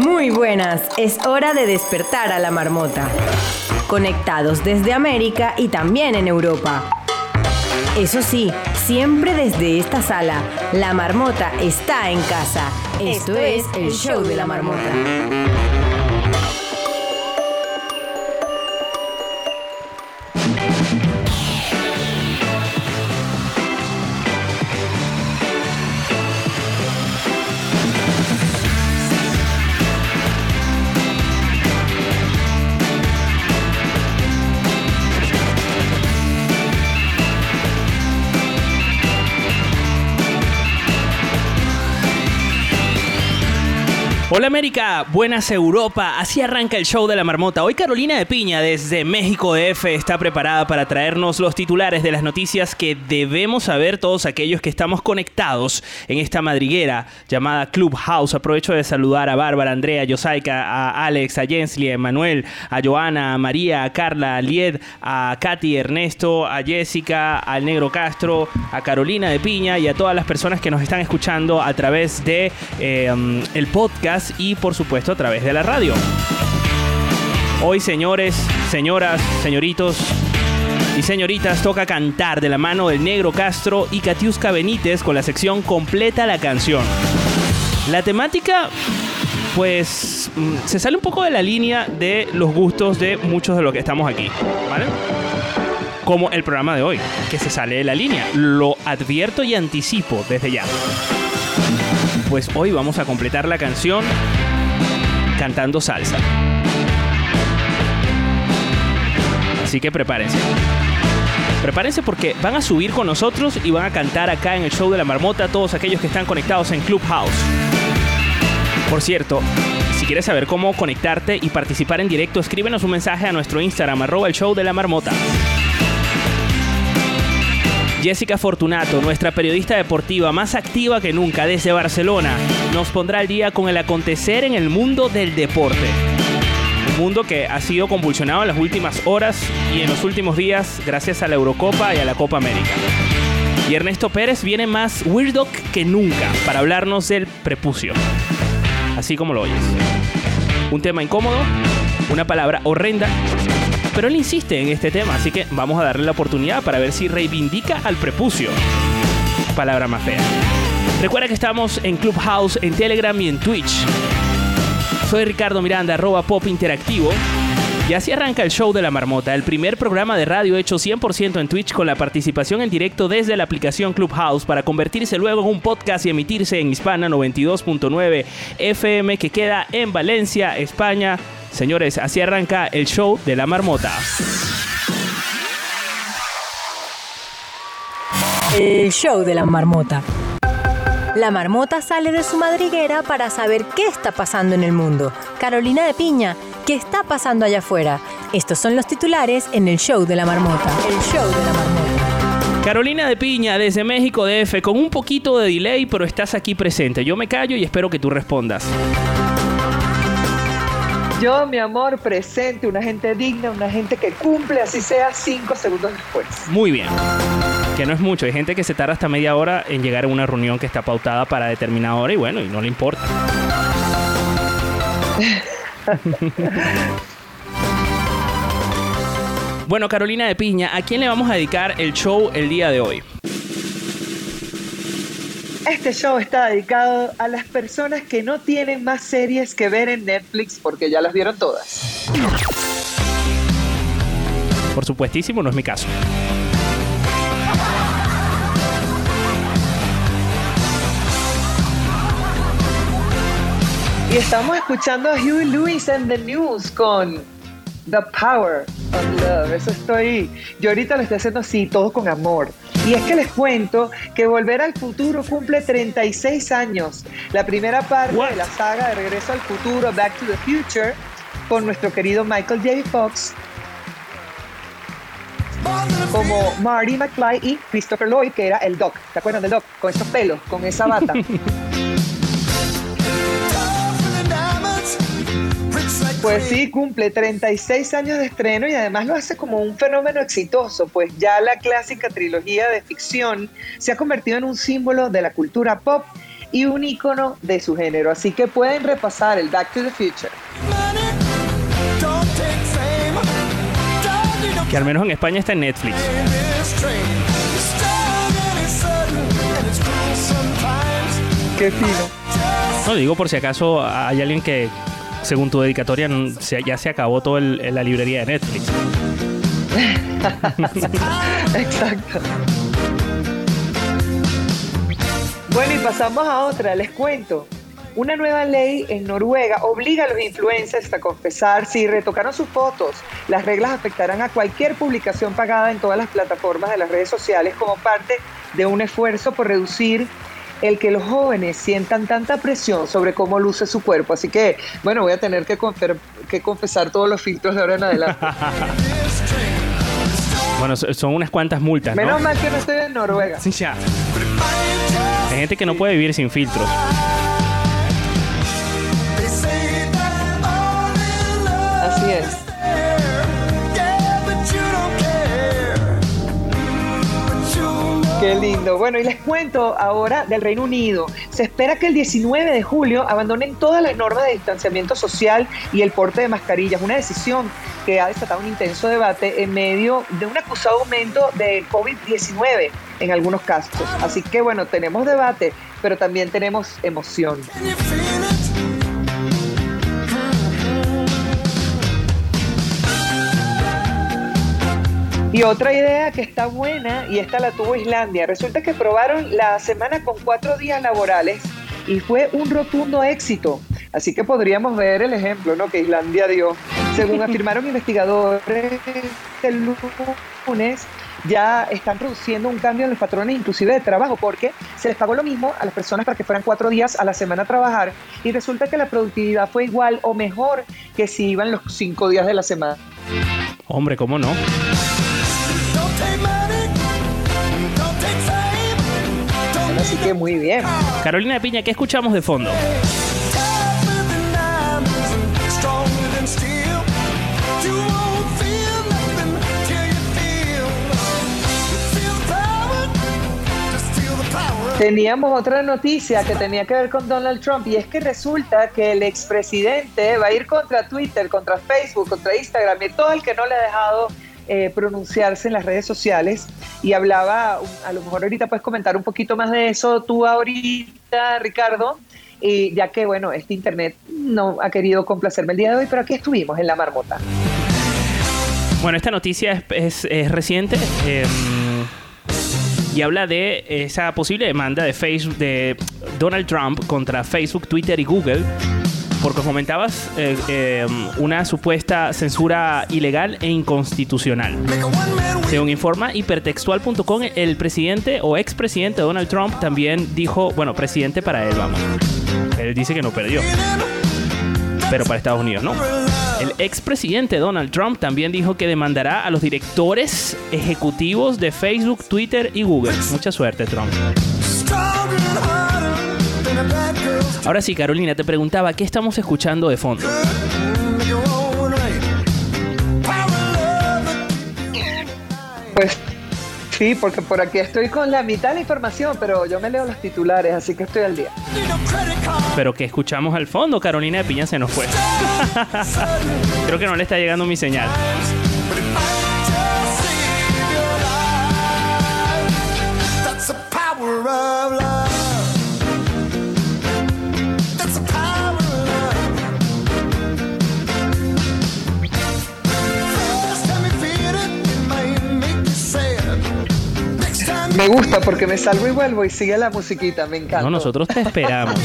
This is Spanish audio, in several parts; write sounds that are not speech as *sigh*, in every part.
Muy buenas, es hora de despertar a la marmota. Conectados desde América y también en Europa. Eso sí, siempre desde esta sala, la marmota está en casa. Esto es el show de la marmota. Hola América, buenas Europa, así arranca el show de la marmota. Hoy Carolina de Piña desde México DF está preparada para traernos los titulares de las noticias que debemos saber todos aquellos que estamos conectados en esta madriguera llamada Clubhouse. Aprovecho de saludar a Bárbara, Andrea, Yosaika, a Alex, a Jensly, a Emanuel, a Joana, a María, a Carla, a Lied, a Katy, Ernesto, a Jessica, al Negro Castro, a Carolina de Piña y a todas las personas que nos están escuchando a través de eh, el podcast y por supuesto a través de la radio. Hoy señores, señoras, señoritos y señoritas toca cantar de la mano del Negro Castro y Katiuska Benítez con la sección Completa la canción. La temática pues mm, se sale un poco de la línea de los gustos de muchos de los que estamos aquí, ¿vale? Como el programa de hoy, que se sale de la línea. Lo advierto y anticipo desde ya pues hoy vamos a completar la canción cantando salsa. Así que prepárense. Prepárense porque van a subir con nosotros y van a cantar acá en el show de la marmota todos aquellos que están conectados en Clubhouse. Por cierto, si quieres saber cómo conectarte y participar en directo, escríbenos un mensaje a nuestro Instagram, arroba el show de la marmota. Jessica Fortunato, nuestra periodista deportiva más activa que nunca desde Barcelona, nos pondrá al día con el acontecer en el mundo del deporte. Un mundo que ha sido convulsionado en las últimas horas y en los últimos días gracias a la Eurocopa y a la Copa América. Y Ernesto Pérez viene más weirdo que nunca para hablarnos del prepucio. Así como lo oyes. Un tema incómodo, una palabra horrenda pero él insiste en este tema, así que vamos a darle la oportunidad para ver si reivindica al prepucio. Palabra más fea. Recuerda que estamos en Clubhouse, en Telegram y en Twitch. Soy Ricardo Miranda, arroba pop interactivo. Y así arranca el show de la marmota, el primer programa de radio hecho 100% en Twitch con la participación en directo desde la aplicación Clubhouse para convertirse luego en un podcast y emitirse en Hispana 92.9 FM que queda en Valencia, España, Señores, así arranca el show de la marmota. El show de la marmota. La marmota sale de su madriguera para saber qué está pasando en el mundo. Carolina de Piña, ¿qué está pasando allá afuera? Estos son los titulares en el show de la marmota. El show de la marmota. Carolina de Piña, desde México DF, con un poquito de delay, pero estás aquí presente. Yo me callo y espero que tú respondas. Yo, mi amor, presente, una gente digna, una gente que cumple, así sea cinco segundos después. Muy bien. Que no es mucho. Hay gente que se tarda hasta media hora en llegar a una reunión que está pautada para determinada hora y bueno, y no le importa. *laughs* bueno, Carolina de Piña, ¿a quién le vamos a dedicar el show el día de hoy? Este show está dedicado a las personas que no tienen más series que ver en Netflix porque ya las vieron todas. Por supuestísimo, no es mi caso. Y estamos escuchando a Huey Lewis en The News con The Power of Love. Eso estoy. Yo ahorita lo estoy haciendo así, todo con amor. Y es que les cuento que Volver al Futuro cumple 36 años. La primera parte de la saga de Regreso al Futuro, Back to the Future, con nuestro querido Michael J. Fox como Marty McFly y Christopher Lloyd, que era el Doc. ¿Te acuerdan del Doc? Con esos pelos, con esa bata. *laughs* Pues sí, cumple 36 años de estreno y además lo hace como un fenómeno exitoso, pues ya la clásica trilogía de ficción se ha convertido en un símbolo de la cultura pop y un ícono de su género. Así que pueden repasar el Back to the Future. Que al menos en España está en Netflix. Qué fino. No, digo por si acaso hay alguien que, según tu dedicatoria, ya se acabó toda la librería de Netflix. *laughs* Exacto. Bueno, y pasamos a otra, les cuento. Una nueva ley en Noruega obliga a los influencers a confesar si retocaron sus fotos. Las reglas afectarán a cualquier publicación pagada en todas las plataformas de las redes sociales como parte de un esfuerzo por reducir el que los jóvenes sientan tanta presión sobre cómo luce su cuerpo. Así que, bueno, voy a tener que, que confesar todos los filtros de ahora en adelante. *laughs* bueno, son unas cuantas multas. Menos mal que no estoy en Noruega. Sí, ya. Hay gente que no puede vivir sin filtros. Así es. Qué lindo. Bueno, y les cuento ahora del Reino Unido. Se espera que el 19 de julio abandonen todas las normas de distanciamiento social y el porte de mascarillas, una decisión que ha desatado un intenso debate en medio de un acusado aumento de COVID-19 en algunos casos. Así que bueno, tenemos debate, pero también tenemos emoción. Y otra idea que está buena, y esta la tuvo Islandia, resulta que probaron la semana con cuatro días laborales y fue un rotundo éxito. Así que podríamos ver el ejemplo ¿no? que Islandia dio. Según *laughs* afirmaron investigadores el lunes, ya están produciendo un cambio en los patrones inclusive de trabajo porque se les pagó lo mismo a las personas para que fueran cuatro días a la semana a trabajar y resulta que la productividad fue igual o mejor que si iban los cinco días de la semana. Hombre, ¿cómo no? Así que muy bien. Carolina Piña, ¿qué escuchamos de fondo? Teníamos otra noticia que tenía que ver con Donald Trump y es que resulta que el expresidente va a ir contra Twitter, contra Facebook, contra Instagram y todo el que no le ha dejado eh, pronunciarse en las redes sociales y hablaba, a lo mejor ahorita puedes comentar un poquito más de eso tú ahorita, Ricardo, y ya que, bueno, este internet no ha querido complacerme el día de hoy, pero aquí estuvimos en la marmota. Bueno, esta noticia es, reciente. Em, y habla de esa posible demanda de Facebook de Donald Trump contra Facebook, Twitter y Google porque comentabas eh, eh, una supuesta censura ilegal e inconstitucional. Según informa hipertextual.com, el presidente o expresidente Donald Trump también dijo, bueno, presidente para él, vamos. Él dice que no perdió. Pero para Estados Unidos, ¿no? El expresidente Donald Trump también dijo que demandará a los directores ejecutivos de Facebook, Twitter y Google. Mucha suerte, Trump. Ahora sí, Carolina, te preguntaba, ¿qué estamos escuchando de fondo? Pues sí, porque por aquí estoy con la mitad de la información, pero yo me leo los titulares, así que estoy al día. Pero que escuchamos al fondo, Carolina de Piña se nos fue. *laughs* Creo que no le está llegando mi señal. Me gusta porque me salgo y vuelvo y sigue la musiquita, me encanta. No, nosotros te esperamos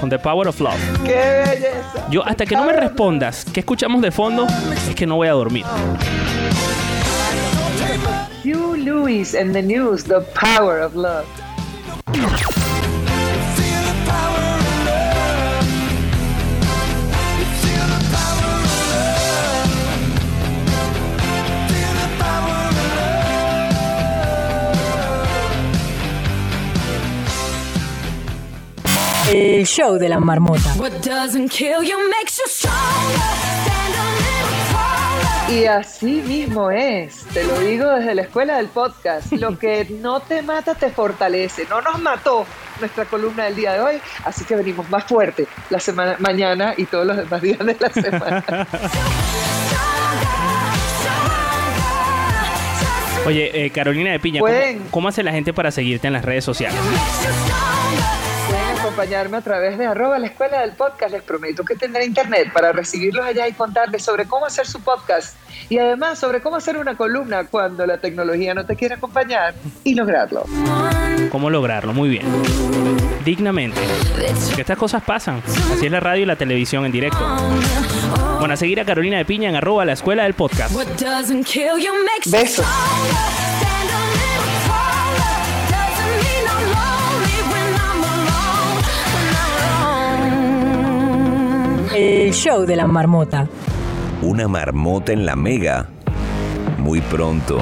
con The Power of Love. *laughs* ¡Qué belleza! Yo, hasta que no me respondas qué escuchamos de fondo, es que no voy a dormir. Hugh Lewis and the News, The Power of Love. El show de la marmota. Y así mismo es, te lo digo desde la escuela del podcast, lo que *laughs* no te mata te fortalece, no nos mató nuestra columna del día de hoy, así que venimos más fuerte la semana mañana y todos los demás días de la semana. *laughs* Oye, eh, Carolina de Piña, ¿cómo hace la gente para seguirte en las redes sociales? Acompañarme a través de arroba la escuela del podcast. Les prometo que tendré internet para recibirlos allá y contarles sobre cómo hacer su podcast y además sobre cómo hacer una columna cuando la tecnología no te quiere acompañar y lograrlo. ¿Cómo lograrlo? Muy bien. Dignamente. Que estas cosas pasan. Así es la radio y la televisión en directo. Bueno, a seguir a Carolina de Piña en arroba la escuela del podcast. Besos. El show de la marmota. Una marmota en la mega. Muy pronto.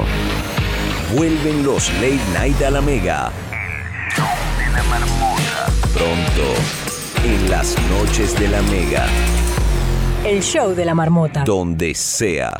Vuelven los late night a la mega. El show de la marmota. Pronto. En las noches de la mega. El show de la marmota. Donde sea.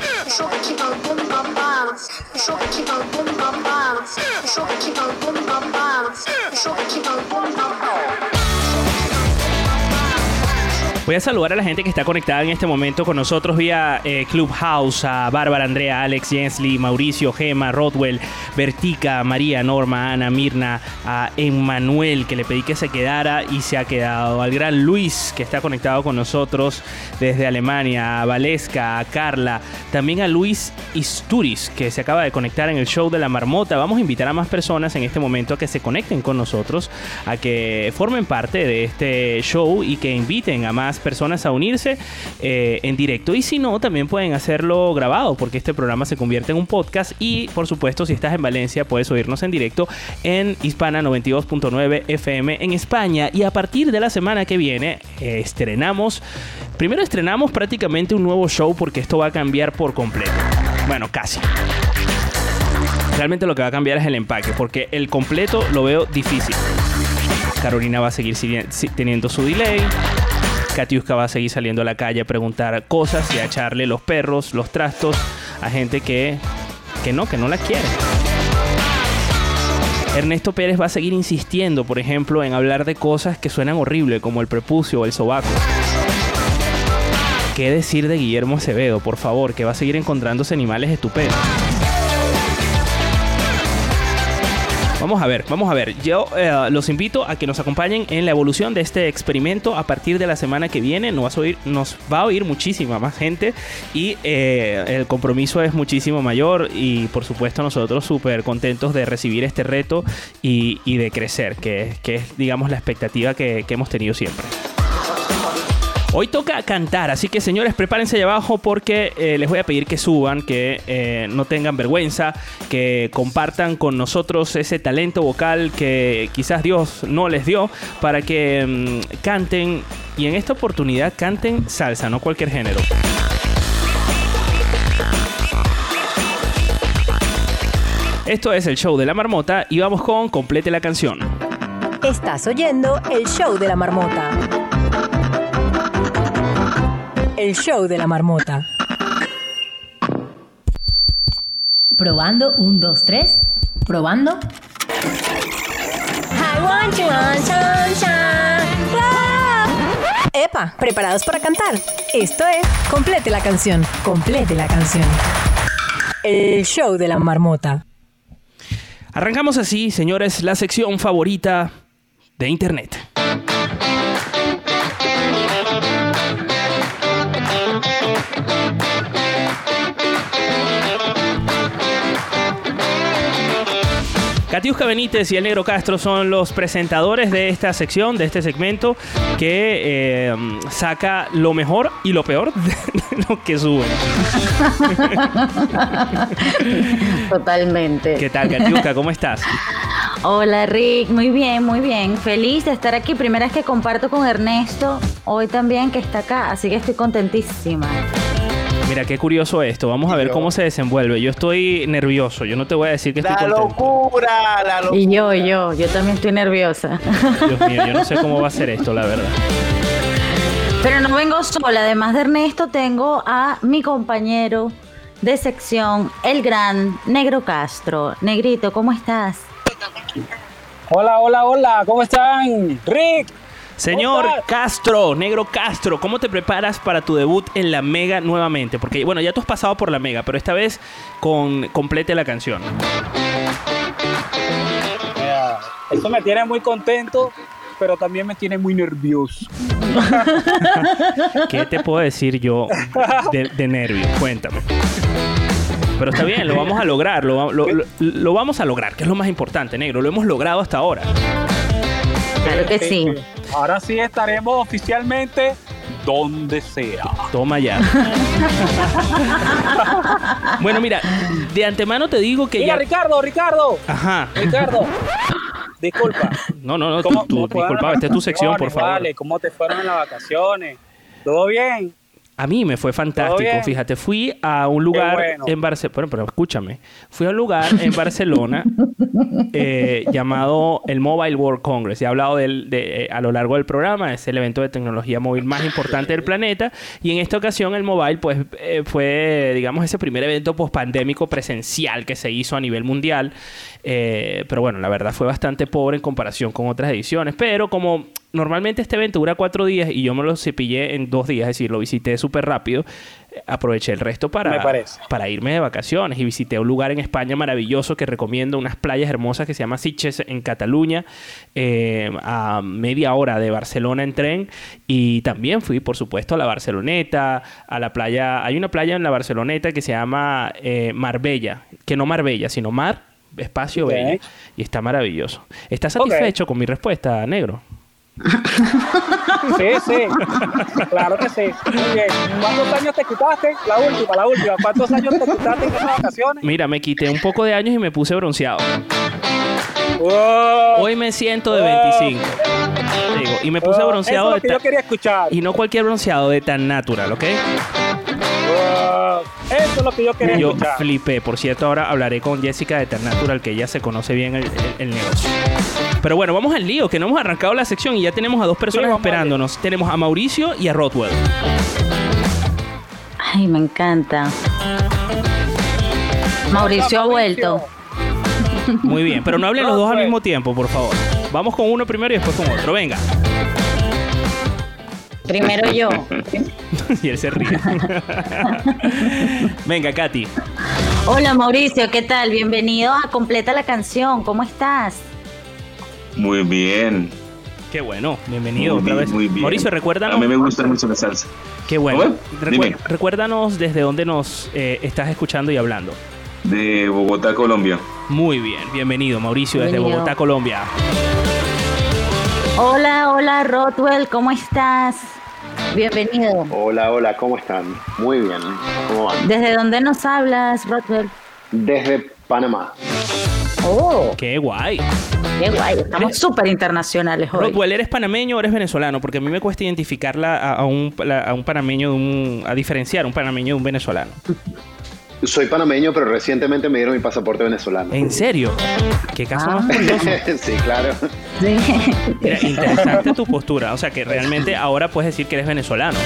Voy a saludar a la gente que está conectada en este momento con nosotros vía eh, Clubhouse, a Bárbara, Andrea, Alex, Jensley, Mauricio, Gema, Rodwell, Vertica, María, Norma, Ana, Mirna, a Emmanuel, que le pedí que se quedara y se ha quedado, al gran Luis, que está conectado con nosotros desde Alemania, a Valesca, a Carla, también a Luis Isturis, que se acaba de conectar en el show de la marmota. Vamos a invitar a más personas en este momento a que se conecten con nosotros, a que formen parte de este show y que inviten a más personas a unirse eh, en directo. Y si no, también pueden hacerlo grabado, porque este programa se convierte en un podcast. Y por supuesto, si estás en Valencia, puedes oírnos en directo en Hispana 92.9 FM en España. Y a partir de la semana que viene, eh, estrenamos. Primero estrenamos prácticamente un nuevo show, porque esto va a cambiar por completo. Bueno, casi. Realmente lo que va a cambiar es el empaque, porque el completo lo veo difícil. Carolina va a seguir teniendo su delay. Katiuska va a seguir saliendo a la calle a preguntar cosas y a echarle los perros, los trastos a gente que, que no, que no la quiere. Ernesto Pérez va a seguir insistiendo, por ejemplo, en hablar de cosas que suenan horrible, como el prepucio o el sobaco. ¿Qué decir de Guillermo Acevedo, por favor, que va a seguir encontrándose animales estupendos? Vamos a ver, vamos a ver. Yo eh, los invito a que nos acompañen en la evolución de este experimento a partir de la semana que viene. Nos, a oír, nos va a oír muchísima más gente y eh, el compromiso es muchísimo mayor y por supuesto nosotros súper contentos de recibir este reto y, de crecer, que, es digamos la expectativa que hemos tenido siempre. Hoy toca cantar, así que señores, prepárense allá abajo porque eh, les voy a pedir que suban, que eh, no tengan vergüenza, que compartan con nosotros ese talento vocal que quizás Dios no les dio para que mm, canten y en esta oportunidad canten salsa, no cualquier género. Esto es el show de la marmota y vamos con complete la canción. Estás oyendo el show de la marmota el show de la marmota. Probando, un, dos, tres. Probando. Epa, ¿preparados para cantar? Esto es Complete la canción. Complete la canción. El show de la marmota. Arrancamos así, señores, la sección favorita de Internet. Catiusca Benítez y el Negro Castro son los presentadores de esta sección, de este segmento, que eh, saca lo mejor y lo peor de lo que suben. *laughs* Totalmente. ¿Qué tal, Catiusca? ¿Cómo estás? Hola, Rick. Muy bien, muy bien. Feliz de estar aquí. Primera vez que comparto con Ernesto, hoy también que está acá, así que estoy contentísima. Mira, qué curioso esto. Vamos a ver cómo se desenvuelve. Yo estoy nervioso. Yo no te voy a decir que estoy la Locura, la locura. Y yo, yo, yo también estoy nerviosa. Dios mío, yo no sé cómo va a ser esto, la verdad. Pero no vengo sola. Además de Ernesto, tengo a mi compañero de sección, el gran Negro Castro. Negrito, ¿cómo estás? Hola, hola, hola, ¿cómo están? Rick. Señor Castro, Negro Castro, ¿cómo te preparas para tu debut en la Mega nuevamente? Porque, bueno, ya tú has pasado por la Mega, pero esta vez con complete la canción. Eso me tiene muy contento, pero también me tiene muy nervioso. *laughs* ¿Qué te puedo decir yo de, de nervios? Cuéntame. Pero está bien, lo vamos a lograr, lo, lo- lo- lo vamos a lograr, que es lo más importante, negro. Lo hemos logrado hasta ahora. Claro que sí. Ahora sí estaremos oficialmente donde sea. Toma ya. *laughs* bueno, mira, de antemano te digo que Mira, ya. Ricardo, Ricardo, Ajá. Ricardo. Disculpa. No, no, no, tú, ¿Cómo- tú, cómo fueron disculpa, esta es tu sección, por favor. Vale, ¿cómo te fueron en las vacaciones? ¿Todo bien? A mí me fue fantástico, fíjate, fui a un lugar bueno. en Barcelona, bueno, pero escúchame, fui a un lugar en Barcelona *laughs* eh, llamado el Mobile World Congress. Ya he hablado de, eh, a lo largo del programa, es el evento de tecnología móvil más importante del planeta y en esta ocasión el Mobile pues eh, fue, digamos, ese primer evento post-pandémico presencial que se hizo a nivel mundial. Eh, pero bueno, la verdad fue bastante pobre en comparación con otras ediciones, pero como normalmente este evento dura cuatro días y yo me lo cepillé en dos días, es decir, lo visité súper rápido. eh, Aproveché el resto para, para irme de vacaciones y visité un lugar en España maravilloso que recomiendo, unas playas hermosas que se llama Sitges en Cataluña, eh, a media hora de Barcelona en tren. Y también fui, por supuesto, a la Barceloneta, a la playa. Hay una playa en la Barceloneta que se llama eh, Marbella, que no Marbella, sino Mar, espacio Ok. Bella. Y está maravilloso. ¿Estás satisfecho con mi respuesta, negro? Sí, sí. Claro que sí. Muy bien. ¿Cuántos años te quitaste? La última, la última. ¿Cuántos años te quitaste en esas vacaciones? Mira, me quité un poco de años y me puse bronceado. Wow. Hoy me siento de 25. Te digo, y me puse Wow. bronceado Eso de es lo que ta- yo quería escuchar. Y no cualquier bronceado de tan natural, ¿ok? Wow. Eso es lo que yo quería Yo escuchar. flipé. Por cierto, ahora hablaré con Jessica de Tan Natural, que ella se conoce bien el, el- el negocio. Pero bueno, vamos al lío, que no hemos arrancado la sección y ya tenemos a dos personas esperándonos. Tenemos a Mauricio y a Rothwell. Ay, me encanta. Mauricio ha vuelto. Muy bien, pero no hablen los dos al mismo tiempo, por favor. Vamos con uno primero y después con otro. Venga. Primero yo. *laughs* y él se ríe. *laughs* Venga, Katy. Hola Mauricio, ¿qué tal? Bienvenido a Completa la Canción. ¿Cómo estás? Muy bien. Qué bueno, bienvenido Muy otra bien, vez. muy bien. Mauricio, recuérdanos. A mí me gusta mucho la salsa. Qué bueno. Recuérdanos desde dónde nos eh, estás escuchando y hablando. De Bogotá, Colombia. Muy bien, bienvenido Mauricio desde. Bogotá, Colombia. Hola, hola Rothwell, ¿cómo estás? Bienvenido. Hola, hola, ¿cómo están? Muy bien, ¿cómo van? ¿Desde dónde nos hablas, Rothwell? Desde Panamá. Oh, Qué guay. qué guay. Estamos súper internacionales hoy. Rodwell, ¿eres panameño o eres venezolano? Porque a mí me cuesta identificarla a, a un, a un panameño de un... a diferenciar un panameño de un venezolano. *laughs* Soy panameño, pero recientemente me dieron mi pasaporte venezolano. ¿En serio? ¿Qué caso Ah. más curioso? *laughs* sí, claro. Sí. Mira, interesante tu postura. O sea, que realmente ahora puedes decir que eres venezolano.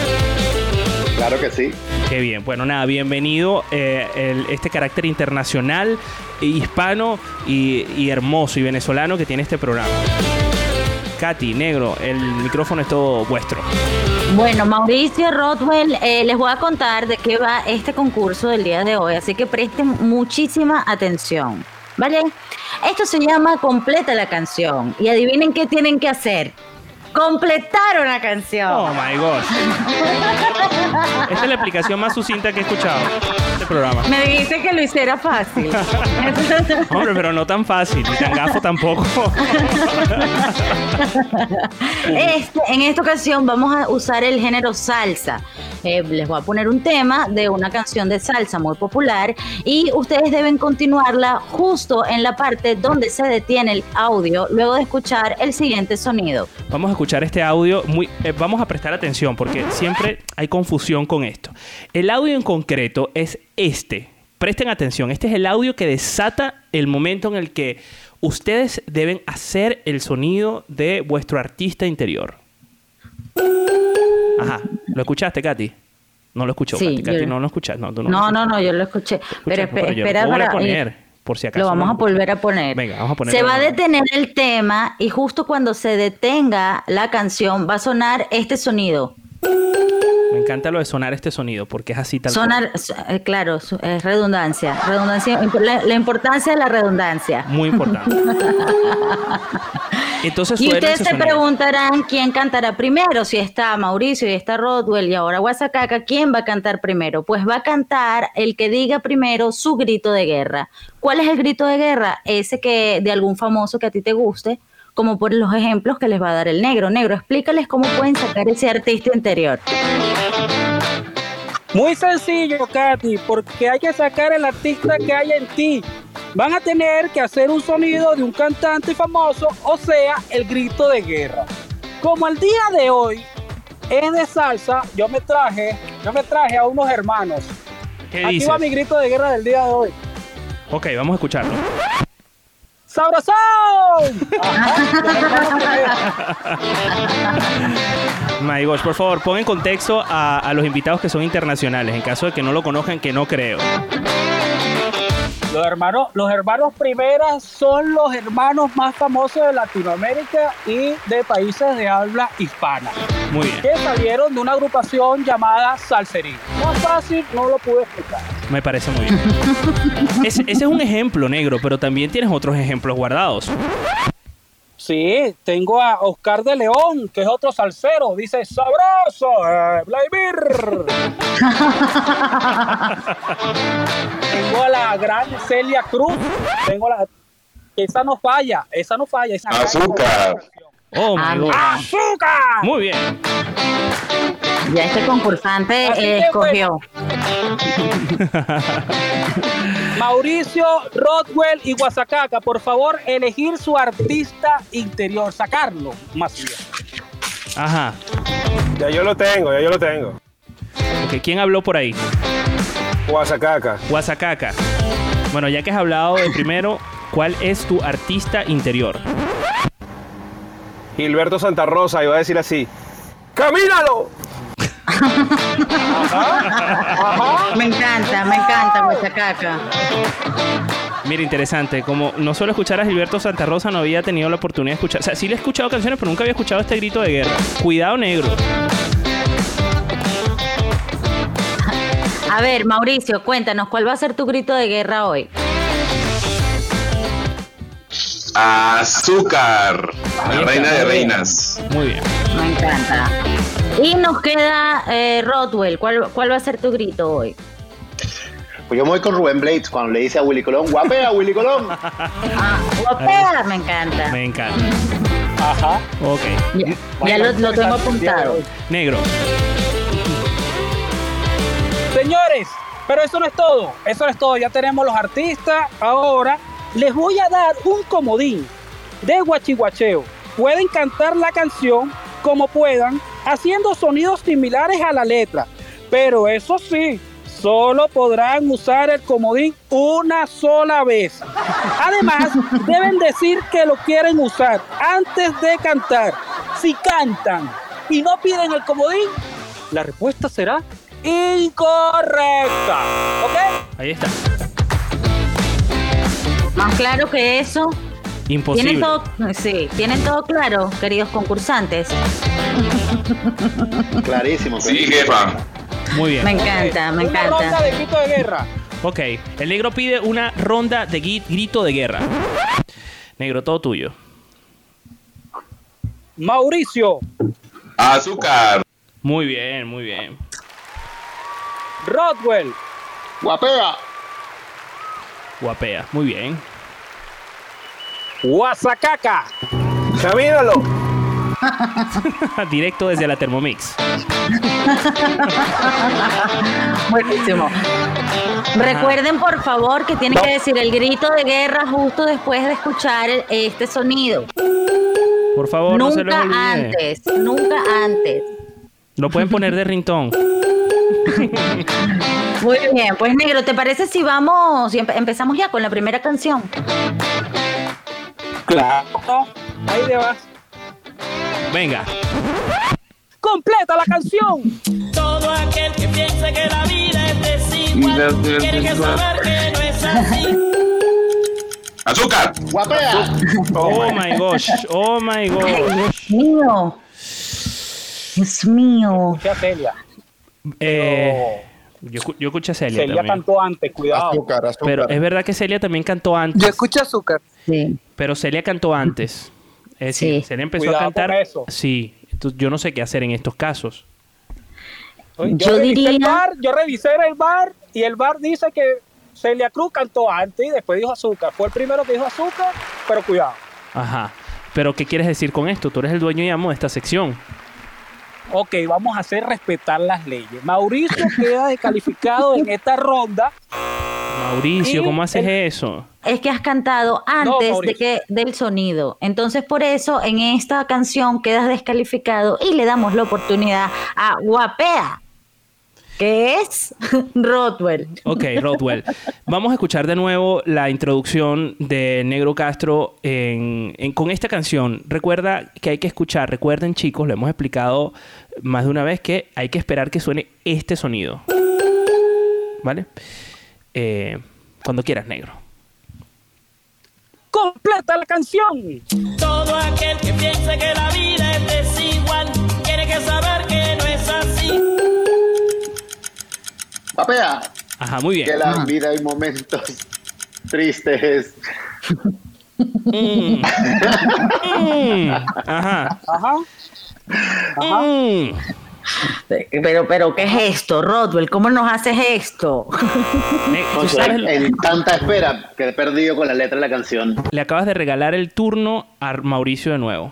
Claro que sí. Qué bien. Bueno, nada, bienvenido eh, el- este carácter internacional, hispano y, y hermoso y venezolano que tiene este programa. Katy, negro, el micrófono es todo vuestro. Bueno, Mauricio Rothwell, eh, les voy a contar de qué va este concurso del día de hoy, así que presten muchísima atención, ¿vale? Esto se llama Completa la canción y adivinen qué tienen que hacer. Completar una canción. Oh my gosh. *laughs* Esta es la aplicación más sucinta que he escuchado en este programa. Me dijiste que lo hiciera fácil. *laughs* Hombre, pero no tan fácil, ni tan gafo tampoco. *laughs* Este, en esta ocasión vamos a usar el género salsa. Eh, les voy a poner un tema de una canción de salsa muy popular y ustedes deben continuarla justo en la parte donde se detiene el audio luego de escuchar el siguiente sonido. Vamos a escuchar este audio, muy, eh, vamos a prestar atención porque siempre hay confusión con esto. El audio en concreto es este. Presten atención, este es el audio que desata el momento en el que ustedes deben hacer el sonido de vuestro artista interior. Ajá, ¿lo escuchaste, Katy? No lo escuchó, Sí, Katy. Katy, yo- no lo escuchas. No, tú no, No, lo no, escuchas. no, yo lo escuché. Pero, yo lo espera para. poner, por si acaso. Lo vamos no a volver a poner. Venga, vamos a poner. Se va a detener el tema y justo cuando se detenga la canción va a sonar este sonido. Encanta lo de sonar este sonido porque es así tal. Sonar, so- eh, claro, es redundancia. Redundancia, la, la importancia de la redundancia. Muy importante. *laughs* Entonces Y ustedes se sonido. preguntarán quién cantará primero, si está Mauricio y está Rodwell y ahora Guasacaca, ¿quién va a cantar primero? Pues va a cantar el que diga primero su grito de guerra. ¿Cuál es el grito de guerra? Ese que de algún famoso que a ti te guste, como por los ejemplos que les va a dar el negro. Negro, explícales cómo pueden sacar ese artista interior. Muy sencillo, Katy, porque hay que sacar el artista que hay en ti. Van a tener que hacer un sonido de un cantante famoso, o sea, el grito de guerra. Como el día de hoy es de salsa, yo me traje, yo me traje a unos hermanos. ¿Qué Aquí dices? va mi grito de guerra del día de hoy. Ok, vamos a escucharlo. ¡Sabrosón! My gosh, por favor, pon en contexto a, a los invitados que son internacionales. En caso de que no lo conozcan, que no creo. Los hermanos, los hermanos primeras son los hermanos más famosos de Latinoamérica y de países de habla hispana. Muy bien. que salieron de una agrupación llamada Salserín. Más fácil no lo pude explicar. Me parece muy bien. *laughs* Ese, ese es un ejemplo negro, pero también tienes otros ejemplos guardados. Sí, tengo a Oscar de León, que es otro salsero. Dice, sabroso, eh, Vladimir. *laughs* tengo a la gran Celia Cruz. Tengo la... Esa no falla, esa no falla. Esa Azúcar. Oh, my God. ¡Azúcar! Muy bien. Ya este concursante eh, que, escogió. *laughs* Mauricio, Rodwell y Guasacaca, por favor, elegir su artista interior, sacarlo más bien. Ajá. Ya yo lo tengo, ya yo lo tengo. Ok, ¿quién habló por ahí? Guasacaca. Guasacaca. Bueno, ya que has hablado de primero, ¿cuál es tu artista interior? Gilberto Santa Rosa, iba a decir así. ¡Camínalo! Me encanta, me encanta, Guasacaca. Mira, interesante. Como no suelo escuchar a Gilberto Santa Rosa, no había tenido la oportunidad de escuchar. O sea, sí le he escuchado canciones, pero nunca había escuchado este grito de guerra. Cuidado, negro. A ver, Mauricio, cuéntanos, ¿cuál va a ser tu grito de guerra hoy? Azúcar. La está. reina de reinas. Muy bien. Me encanta. Y nos queda eh, Rodwell, ¿cuál, ¿cuál va a ser tu grito hoy? Pues yo me voy con Rubén Blades cuando le dice a Willy Colón, guapea Willy Colón. Ah, guapea, me encanta. Me encanta. Ajá. Ok. Ya, ya lo, lo tengo apuntado. Negro. Señores, pero eso no es todo. Eso no es todo. Ya tenemos los artistas. Ahora les voy a dar un comodín de guachiguacheo. Pueden cantar la canción como puedan, haciendo sonidos similares a la letra. Pero eso sí, solo podrán usar el comodín una sola vez. Además, *laughs* deben decir que lo quieren usar antes de cantar. Si cantan y no piden el comodín, la respuesta será incorrecta. ¿Ok? Ahí está. Más claro que eso. Imposible. ¿Tienen todo, sí, tienen todo claro, queridos concursantes. Clarísimo. Sí, jefa. Muy bien. Me encanta, me Una ronda encanta. de grito de guerra. Ok. El negro pide una ronda de grito de guerra. Negro, todo tuyo. Mauricio, Azúcar. Muy bien, muy bien. Rodwell, Guapea. Guapea. Muy bien. Guasacaca, ¡Camínalo! *laughs* Directo desde la Thermomix. *laughs* Buenísimo. Recuerden, por favor, que tienen que decir el grito de guerra justo después de escuchar este sonido. Por favor, no se nunca olvide. antes, nunca antes. Lo pueden poner de rintón. *laughs* Muy bien, pues negro, ¿te parece si vamos y empe- empezamos ya con la primera canción? claro, ahí te vas. Venga. Completa la canción. Todo aquel que piense que la vida es desigual tiene que saber que no es así. ¡Azúcar! ¡Guapea! Oh my gosh, oh my gosh. Dios mío. Dios mío. Celia. Eh, yo, yo escuché a Celia, Celia también. cantó antes, cuidado. Azúcar, azúcar. Pero es verdad que Celia también cantó antes. Yo escucho azúcar. Sí. Pero Celia cantó antes. Es decir, Sí. Celia empezó Cuidado a cantar. con eso. Sí. Entonces, yo no sé qué hacer en estos casos. Yo, Yo revisé el diría- bar, yo revisé el bar y el bar dice que Celia Cruz cantó antes y después dijo azúcar. Fue el primero que dijo azúcar, pero cuidado. Ajá. Pero, ¿qué quieres decir con esto? Tú eres el dueño y amo de esta sección. Ok, vamos a hacer respetar las leyes. Mauricio *laughs* queda descalificado en esta ronda. Mauricio, ¿cómo haces el- eso? Es que has cantado antes de que del sonido. Entonces, por eso en esta canción quedas descalificado y le damos la oportunidad a Guapea, que es Rodwell. Ok, Rodwell. Vamos a escuchar de nuevo la introducción de Negro Castro en- en- con esta canción. Recuerda que hay que escuchar, recuerden chicos, lo hemos explicado más de una vez, que hay que esperar que suene este sonido. ¿Vale? Eh, cuando quieras, Negro. Completa la canción. Todo aquel que piense que la vida es desigual tiene que saber que no es así. ¡Guapea! Ajá, muy bien. Que la vida hay momentos *laughs* tristes. Mm. Mm. Ajá. Ajá. Mm. Pero, pero, ¿qué es esto, Rodwell? ¿Cómo nos haces esto? Ne- ¿tú Concho, sabes lo- en tanta espera que he perdido con la letra de la canción. Le acabas de regalar el turno a Mauricio de nuevo.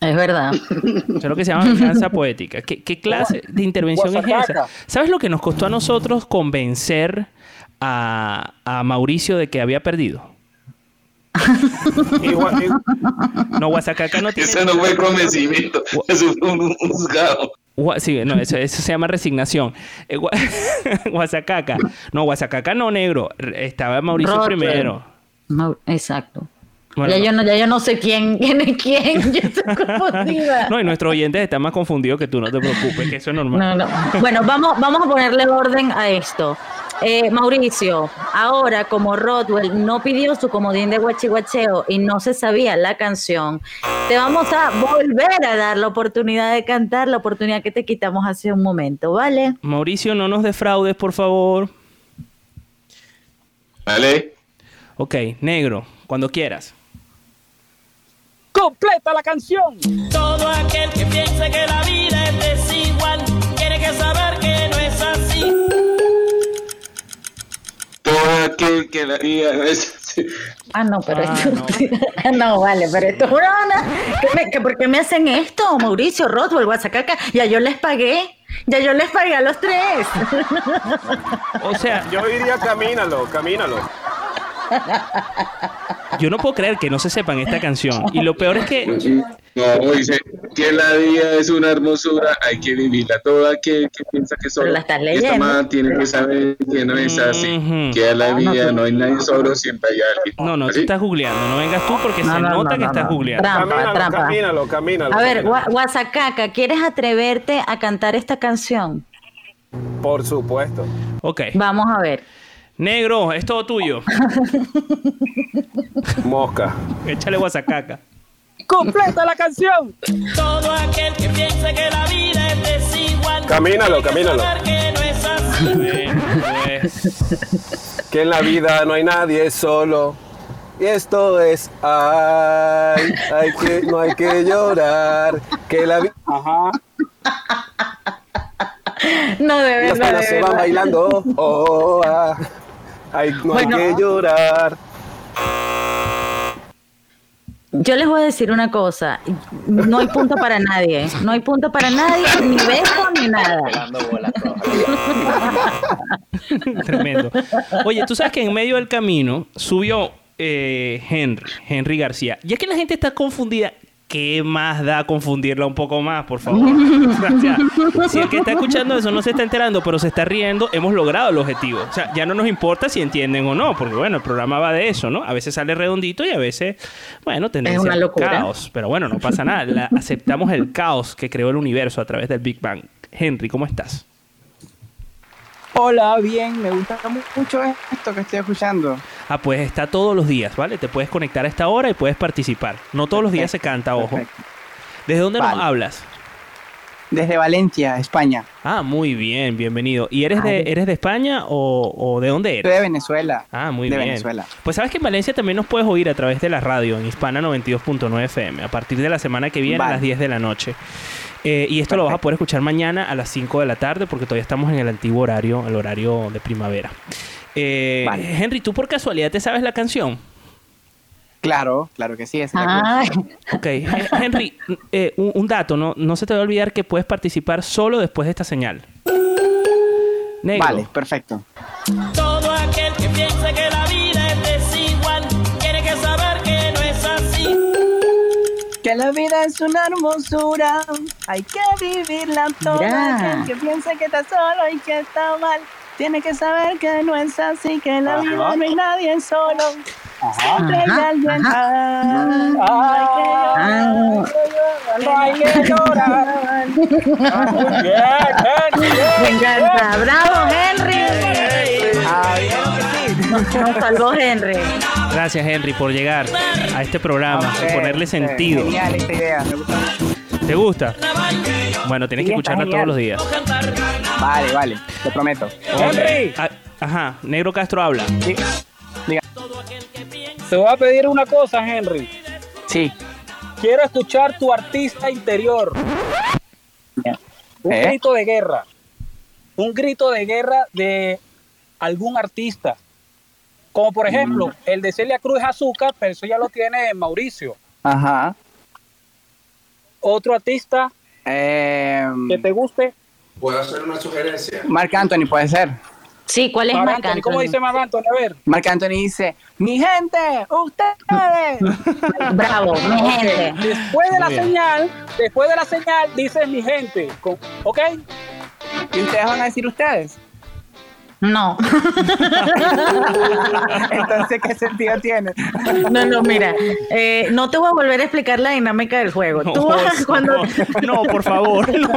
Es verdad. *laughs* Eso es lo que se llama venganza poética. ¿Qué, qué clase de intervención es esa? ¿Sabes lo que nos costó a nosotros convencer a, a Mauricio de que había perdido? *laughs* No, Guasacaca no tiene... Ese no fue convencimiento. Eso fue un, un juzgado. Sí, no, eso, eso se llama resignación. Eh, Gua- *laughs* Guasacaca. No, Guasacaca no, negro. Estaba Mauricio primero. Exacto. Bueno, ya, no. yo no, ya yo no sé quién, *laughs* quién es quién. Yo estoy confundida. *laughs* No, y nuestros oyentes están más confundidos que tú, no te preocupes, que eso es normal. No, no. Bueno, vamos, vamos a ponerle orden a esto. Eh, Mauricio, ahora como Rodwell no pidió su comodín de guachihuacheo y no se sabía la canción, te vamos a volver a dar la oportunidad de cantar, la oportunidad que te quitamos hace un momento, ¿vale? Mauricio, no nos defraudes, por favor. ¿Vale? Ok, negro, cuando quieras. Completa la canción. Todo aquel que piense que la vida es desigual tiene que saber que no es así. Todo aquel que la vida es... Ah, no, pero Ah, esto. No. *laughs* vale, pero esto es una. ¿Qué me- que ¿Por qué me hacen esto, Mauricio, Rodwell, Guasacaca? Ya yo les pagué. Ya yo les pagué a los tres. O sea, yo diría camínalo, camínalo. Yo no puedo creer que no se sepan esta canción. Y lo peor es que No, dice que la vida es una hermosura, hay que vivirla. Todo aquel que piensa que solo Pero la estás está leyendo. mal tiene que saber que no es así. Que a la vida no hay nadie solo, siempre hay alguien. No, no, tú ¿Así? estás googleando. No vengas tú porque No, se no, nota no, que no, estás no. googleando. Trampa, camínalo, trampa. camínalo, camínalo. A ver, Guasacaca, ¿quieres atreverte a cantar esta canción? Por supuesto. Ok. Vamos a ver. Negro, es todo tuyo. *laughs* Mosca. Échale guasacaca. Completa la canción. Todo aquel que piense que la vida es desigual Camínalo, camínalo. que no es así. Bueno, pues, Que en la vida no hay nadie solo. Y esto es, ay, hay que, no hay que llorar. Que la vida Ajá. No, de las verdad, de se van verdad. bailando. Oh, ah. Ay, no Bueno. hay que llorar. Yo les voy a decir una cosa. No hay punto para nadie. No hay punto para nadie, ni beso, ni nada. Tremendo. Oye, tú sabes que en medio del camino subió eh, Henry, Henry García. Ya que la gente está confundida, ¿qué más da confundirla un poco más, por favor? *laughs* O sea, si el que está escuchando eso no se está enterando, pero se está riendo, hemos logrado el objetivo. O sea, ya no nos importa si entienden o no, porque bueno, el programa va de eso, ¿no? A veces sale redondito y a veces, bueno, locura. caos. Pero bueno, no pasa nada. La- aceptamos el caos que creó el universo a través del Big Bang. Henry, ¿cómo estás? Hola, bien, me gusta mucho esto que estoy escuchando. Ah, pues está todos los días, ¿vale? Te puedes conectar a esta hora y puedes participar. No todos los días se canta, ojo. perfecto. ¿Desde dónde nos hablas? Desde Valencia, España. Ah, muy bien, bienvenido. ¿Y eres de, eres de España o, o de dónde Soy eres? de Venezuela. Ah, muy de bien. Venezuela. Pues sabes que en Valencia también nos puedes oír a través de la radio en Hispana 92.9 FM a partir de la semana que viene a las 10 de la noche. Eh, y esto lo vas a poder escuchar mañana a las 5 de la tarde porque todavía estamos en el antiguo horario, el horario de primavera. Eh, Vale. Henry, ¿tú por casualidad te sabes la canción? Claro, claro que sí. Es Ay, Ok, Hen- Henry, eh, un, un dato, ¿no? no se te va a olvidar que puedes participar solo después de esta señal. Negro. Vale, perfecto. Todo aquel que piense que la vida es desigual tiene que saber que no es así. Que la vida es una hermosura, hay que vivirla toda. Mira. Aquel que piensa que está solo y que está mal, tiene que saber que no es así, que en la vida no hay nadie solo. Siempre hay Ajá, alguien. ajá. Ah, No hay que llorar. Me encanta. ¡Bravo, Henry! Ah. Nos salvó Henry. Gracias, Henry, por llegar a este programa y Ok, ponerle sentido. Genial esta idea, me gusta mucho. ¿Te gusta? Bueno, tienes Sí, que escucharla todos los días. Vale, vale, te prometo. Henry, Ah, Ajá, Negro Castro habla. Sí. Te voy a pedir una cosa, Henry. Sí. Quiero escuchar tu artista interior. Un ¿Eh? grito de guerra. Un grito de guerra de algún artista. Como por ejemplo, el de Celia Cruz Azúcar, pero eso ya lo tiene Mauricio. Ajá. Otro artista Eh, que te guste. ¿Puedo hacer una sugerencia? Marc Anthony puede ser. Sí, ¿cuál es Marc Marc Anthony, ¿Cómo dice Marc Anthony? A ver. Marc Anthony dice, mi gente, ustedes. *laughs* Bravo, mi gente. Después de la bien. señal, después de la señal, dice mi gente. ¿Ok? ¿Y ustedes van a decir ustedes? No, *laughs* *laughs* Entonces, ¿qué sentido tiene? no, no, mira. eh, no te voy a volver a explicar la dinámica del juego. No, Tú vas- cuando, no, por favor, no.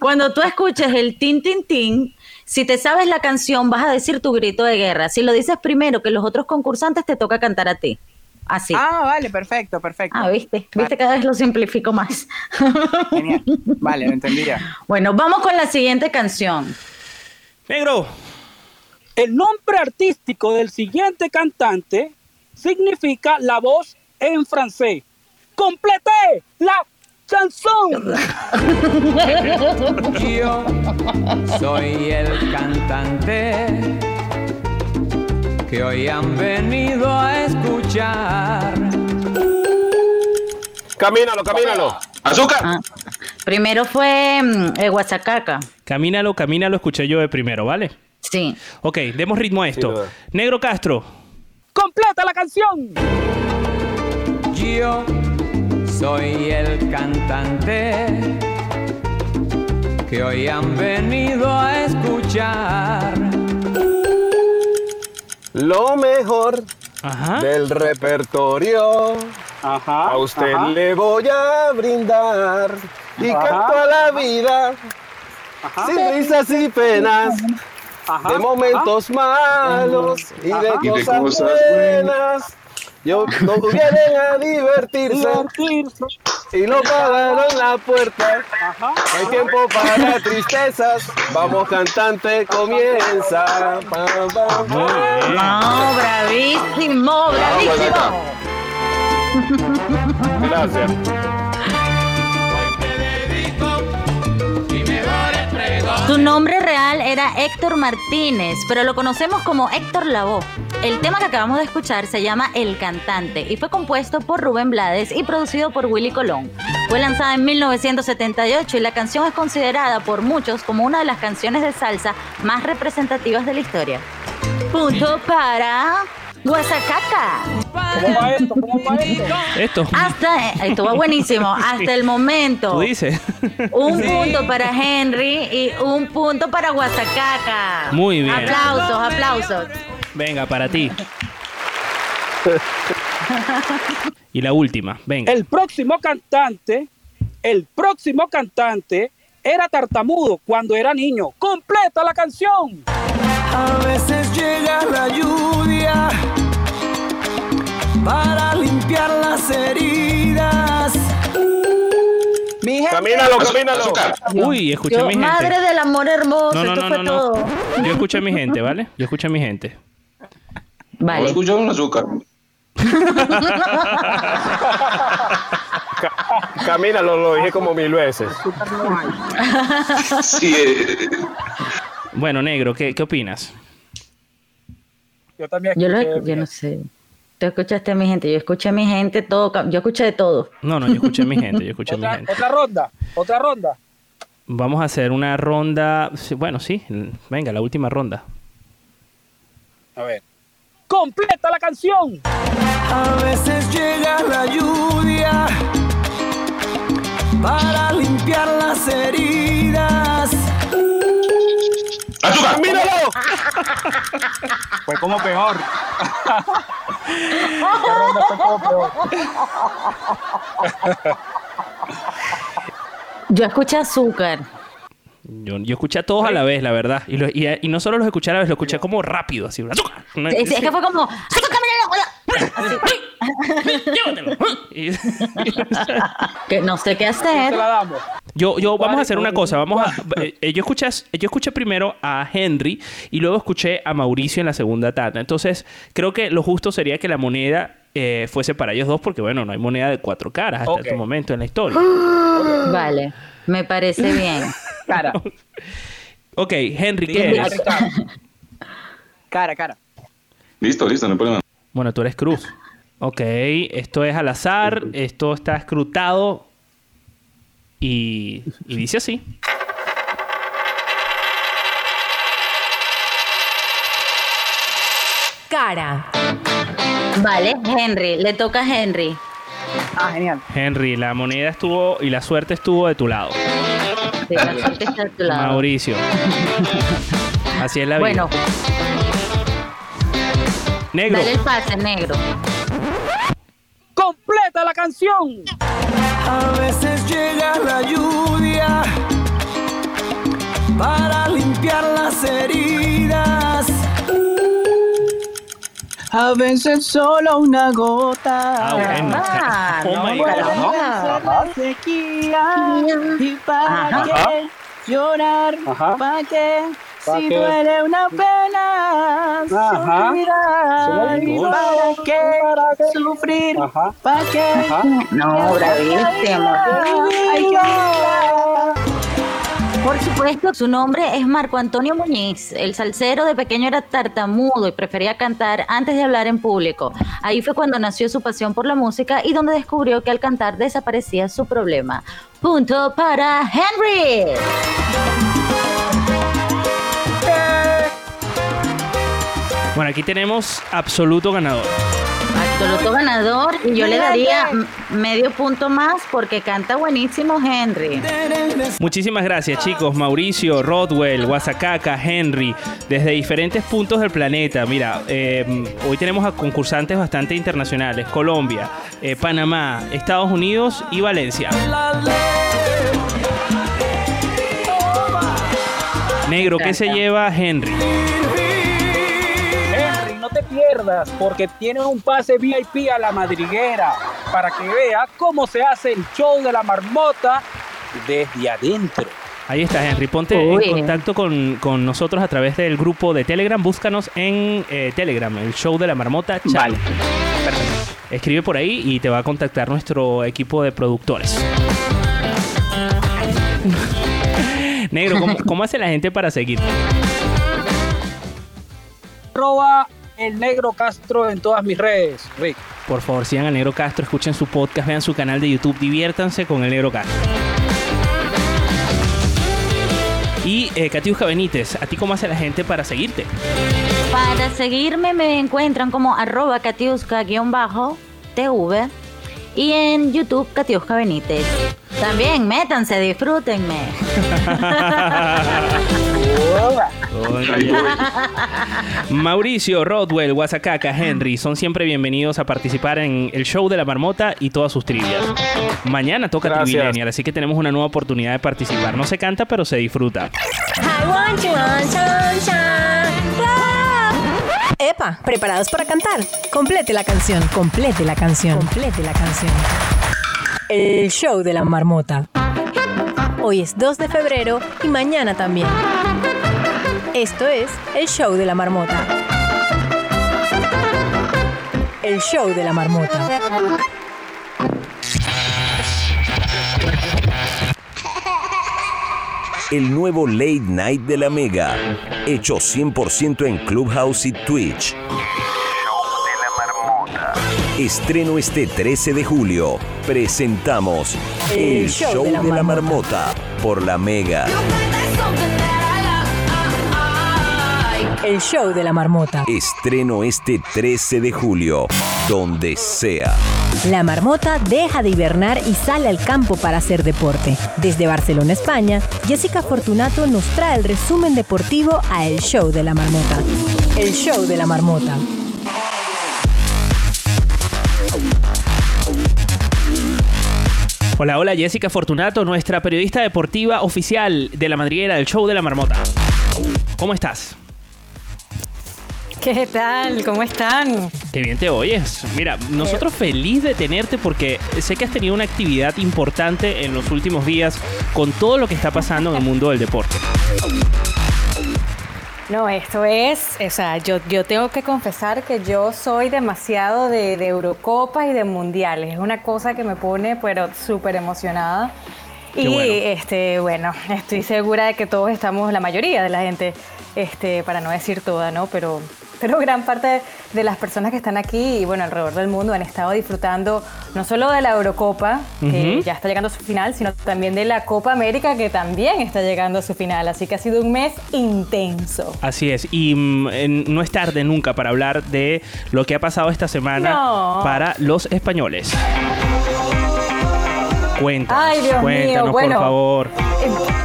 cuando tú escuches el tin, tin, tin, si te sabes la canción, vas a decir tu grito de guerra. Si lo dices primero que los otros concursantes, te toca cantar a ti. Así. Ah, vale, perfecto, perfecto. Ah, viste, viste, cada vez lo simplifico más. *laughs* Genial. Vale, lo entendí ya. bueno, vamos con la siguiente canción. Negro. El nombre artístico del siguiente cantante significa la voz en francés. ¡Complete la chanson! Yo soy el cantante que hoy han venido a escuchar. Camínalo, camínalo. ¡Azúcar! Ah, primero fue mm, eh, Guasacaca. Camínalo, camínalo, escuché yo de primero, ¿vale? Sí. Ok, demos ritmo a esto. Negro Castro. ¡Completa la canción! Yo soy el cantante que hoy han venido a escuchar. Lo mejor Ajá. del repertorio. Ajá. A usted ajá, le voy a brindar y Ajá. canto a la vida ajá, sin risas y penas, ajá, de momentos malos y de Ajá. Y de cosas cosas buenas. Yo no vienen a divertirse divertirse. y lo pagaron la puerta. Ajá. No hay tiempo para tristezas. Vamos cantante, comienza. Pam. No, bravísimo, bravísimo. Gracias. Nombre real era Héctor Martínez, pero lo conocemos como Héctor Lavoe. El tema que acabamos de escuchar se llama El Cantante y fue compuesto por Rubén Blades y producido por Willy Colón. Fue lanzada en 1978 y la canción es considerada por muchos como una de las canciones de salsa más representativas de la historia. Punto para Guasacaca. ¿Cómo va esto? ¿Cómo va esto? Esto. Hasta, eh, esto va buenísimo, *laughs* hasta el momento. Tú dices. Un punto para Henry y un punto para Guasacaca. Muy bien. Aplausos, aplausos. Venga, para ti. Y la última, venga. El próximo cantante, el próximo cantante era tartamudo cuando era niño. ¡Completa la canción! A veces llega la lluvia para limpiar las heridas. Mi gente- Camínalo, camínalo. Uy, escuché a Yo- mi gente. madre del amor hermoso, No, no, esto no, fue no, no. todo. Yo escuché a mi gente, ¿vale? Yo escuché a mi gente. Vale. escucho un azúcar. Camínalo, lo dije como mil veces. Sí, eh, Bueno, negro, ¿qué, qué opinas? Yo también Yo, lo, escuché, yo no sé. Tú escuchaste a mi gente, yo escuché a mi gente, todo, yo escuché de todo. No, no, yo escuché a mi gente, yo escuché a mi Otra, gente. otra ronda, otra ronda. Vamos a hacer una ronda. Bueno, sí, venga, la última ronda. A ver. ¡Completa la canción! A veces llega la lluvia para limpiar las heridas. ¡Azúcar! ¡Míralo! *laughs* Fue como peor. Esta ronda fue como peor. Yo escuché azúcar. Yo, yo escuché a todos a la vez, la verdad. Y, lo- y, y no solo los escuché a la vez, lo escuché como rápido, así. ¡azúcar! Es, es que fue como. Y- que no sé qué hacer. la damos. Yo, yo, vamos a ¿Cuál- hacer una cosa. Vamos a. eh, eh, yo, escuché, yo escuché primero a Henry y luego escuché a Mauricio en la segunda tanda. Entonces, creo que lo justo sería que la moneda eh, fuese para ellos dos, porque bueno, no hay moneda de cuatro caras hasta Ok. este momento en la historia. *gasps* Vale, me parece bien. Cara, Ok, Henry, ¿qué eres? Cara, cara. listo, listo, no hay problema. Bueno, tú eres Cruz. Ok, esto es al azar, esto está escrutado y, y dice así. Cara. Vale, Henry, le toca a Henry. Ah, genial. Henry, la moneda estuvo y la suerte estuvo de tu lado. Sí, la suerte está de tu lado. Mauricio. *laughs* Así es la vida. Bueno, Negro. dale el pase, negro. ¡Completa la canción! A veces llega la lluvia para limpiar las heridas. A veces solo una gota. Ah, bueno. Ah, Oh no, my God. la sequía. ¿Y para Ajá. qué llorar? ¿Para qué? ¿Pa' Si duele una pena, Ajá. olvidó. ¿Para qué ¿Para qué? sufrir? Ajá. ¿Para qué? Ajá. No, bravísimo. Por supuesto, su nombre es Marco Antonio Muñiz. El salsero de pequeño era tartamudo y prefería cantar antes de hablar en público. Ahí fue cuando nació su pasión por la música y donde descubrió que al cantar desaparecía su problema. Punto para Henry. Bueno, aquí tenemos absoluto ganador. Absoluto ganador y yo le daría medio punto más porque canta buenísimo Henry. Muchísimas gracias, chicos. Mauricio, Rodwell, Guasacaca, Henry, desde diferentes puntos del planeta. Mira, eh, hoy tenemos a concursantes bastante internacionales: Colombia, eh, Panamá, Estados Unidos y Valencia. Negro, ¿qué se lleva Henry? Pierdas porque tiene un pase VIP a la madriguera para que vea cómo se hace el show de la marmota desde adentro. Ahí está, Henry. Ponte Uy. en contacto con, con nosotros a través del grupo de Telegram. Búscanos en eh, Telegram, el show de la marmota. Chat. Vale. Escribe por ahí y te va a contactar nuestro equipo de productores. Negro, ¿cómo, *laughs* cómo hace la gente para seguirte? Arroba el negro Castro en todas mis redes, Rick. Por favor, sigan al Negro Castro, escuchen su podcast, vean su canal de YouTube, diviértanse con el Negro Castro. Y eh, Katiuska Benítez, ¿a ti cómo hace la gente para seguirte? Para seguirme me encuentran como arroba katiuska-tv y en YouTube Katiuska Benítez. También métanse, disfrútenme. *laughs* Mauricio, Rodwell, Guasacaca, Henry son siempre bienvenidos a participar en el show de la marmota y todas sus trivias. Mañana toca. Trivilenial, así que tenemos una nueva oportunidad de participar. No se canta, pero se disfruta. Epa, ¿preparados para cantar? Complete la canción, complete la canción, complete la canción. El show de la marmota. Hoy es 2 de febrero y mañana también. Esto es el show de la marmota. El show de la marmota. El nuevo Late Night de la Mega, hecho 100% en Clubhouse y Twitch. Estreno este 13 de julio. Presentamos El, Show, de la, marmota. por la Mega. El show de la marmota. Estreno este 13 de julio, donde sea. La marmota deja de hibernar y sale al campo para hacer deporte. Desde Barcelona, España, Jessica Fortunato nos trae el resumen deportivo a El Show de la Marmota. El Show de la Marmota. Hola, hola, Jessica Fortunato, nuestra periodista deportiva oficial de la madriguera del show de la marmota. ¿Cómo estás? *laughs* ¿Qué tal? ¿Cómo están? Qué bien te oyes. Mira, nosotros feliz de tenerte porque sé que has tenido una actividad importante en los últimos días con todo lo que está pasando en el mundo del deporte. No, esto es, o sea, yo, yo tengo que confesar que yo soy demasiado de, de Eurocopas y de Mundiales. Es una cosa que me pone, pero súper emocionada. Qué y bueno. este, bueno, estoy segura de que todos estamos, la mayoría de la gente, este, para no decir toda, ¿no? Pero, pero gran parte de las personas que están aquí y bueno, alrededor del mundo han estado disfrutando no solo de la Eurocopa, que ya está llegando a su final, sino también de la Copa América, que también está llegando a su final. Así que ha sido un mes intenso. Así es, y mm, no es tarde nunca para hablar de lo que ha pasado esta semana No. para los españoles. Cuéntanos, Ay, Dios mío, cuéntanos, bueno. por favor.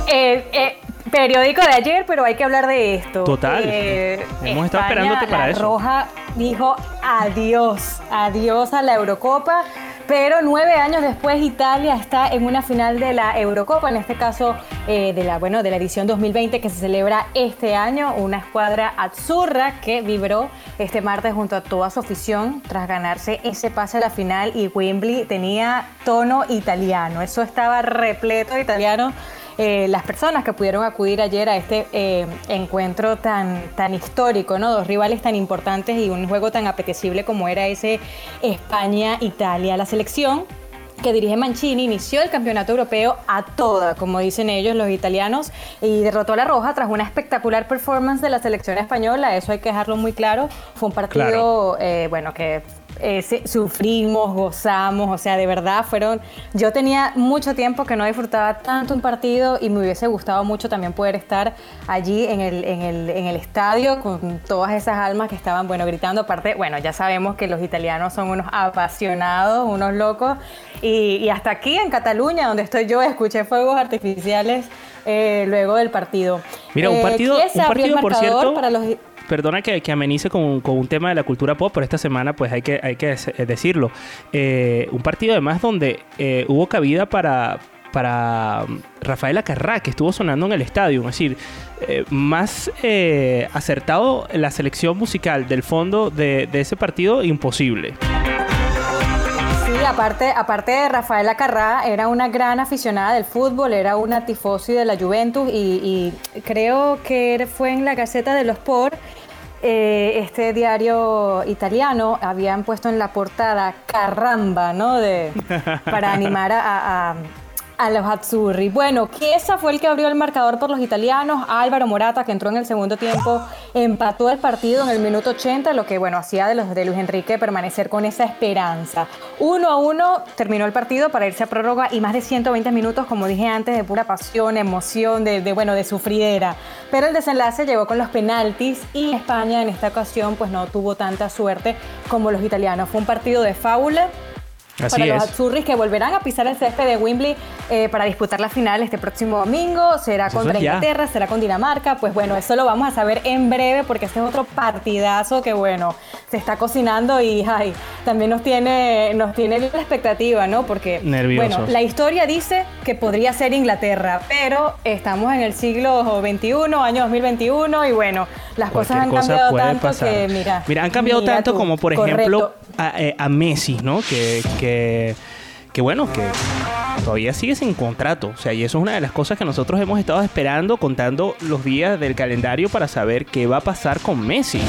Eh, eh, periódico de ayer, pero hay que hablar de esto. Total. Eh, Hemos estado esperándote para la eso. Roja dijo adiós, adiós a la Eurocopa. Pero nueve años después Italia está en una final de la Eurocopa, en este caso eh, de la bueno de la edición 2020 que se celebra este año, una escuadra azzurra que vibró este martes junto a toda su afición tras ganarse ese pase a la final y Wembley tenía tono italiano, eso estaba repleto de italiano eh, las personas que pudieron acudir ayer a este eh, encuentro tan, tan histórico, ¿no? Dos rivales tan importantes y un juego tan apetecible como era ese España-Italia. La selección que dirige Mancini inició el campeonato europeo a toda, como dicen ellos los italianos, y derrotó a la Roja tras una espectacular performance de la selección española, eso hay que dejarlo muy claro, fue un partido, Claro. eh, bueno, que eh, sufrimos, gozamos, o sea, de verdad fueron, yo tenía mucho tiempo que no disfrutaba tanto un partido y me hubiese gustado mucho también poder estar allí en el, en el, en el estadio con todas esas almas que estaban, bueno, gritando, aparte, bueno, ya sabemos que los italianos son unos apasionados, unos locos, y, y hasta aquí en Cataluña, donde estoy yo, escuché fuegos artificiales eh, luego del partido. Mira, un Eh, partido, un partido por cierto, para los- perdona que, que amenice con, un tema de la cultura pop, pero esta semana pues hay que, eh, decirlo. Eh, un partido además donde eh, hubo cabida para, para mm, Rafael Acarrá, que estuvo sonando en el estadio. Es decir, eh, más acertado la selección musical del fondo de ese partido, imposible. Aparte, aparte de Rafaela Carrá, era una gran aficionada del fútbol, era una tifosi de la Juventus y, creo que fue en la Gaceta de los Sport, eh, este diario italiano, habían puesto en la portada Carramba, ¿no? De, para animar a- a los Azzurri. Bueno, Chiesa fue el que abrió el marcador por los italianos. Álvaro Morata, que entró en el segundo tiempo, empató el partido en el minuto 80, lo que bueno hacía de Luis Enrique permanecer con esa esperanza. Uno a uno terminó el partido para irse a prórroga y más de 120 minutos, como dije antes, de pura pasión, emoción, de, de, bueno, de sufridera. Pero el desenlace llegó con los penaltis y España en esta ocasión pues no tuvo tanta suerte como los italianos. Fue un partido de fábula Así para los es. Azzurris que volverán a pisar el césped de Wembley eh, para disputar la final este próximo domingo. Será Eso contra. Inglaterra, será con Dinamarca. Pues bueno, eso lo vamos a saber en breve porque este es otro partidazo que bueno, se está cocinando y ay, también nos tiene, nos tiene la expectativa, ¿no? Porque Nerviosos. bueno, la historia dice que podría ser Inglaterra, pero estamos en el siglo XXI, año 2021 y bueno, las cosas han cosa cambiado tanto pasar. que mira. Mira, han cambiado mira tanto tú. como, por Correcto. ejemplo, a, eh, a Messi, ¿no? Que, que, que bueno, que todavía sigue sin contrato. O sea, y eso es una de las cosas que nosotros hemos estado esperando, contando los días del calendario para saber qué va a pasar con Messi.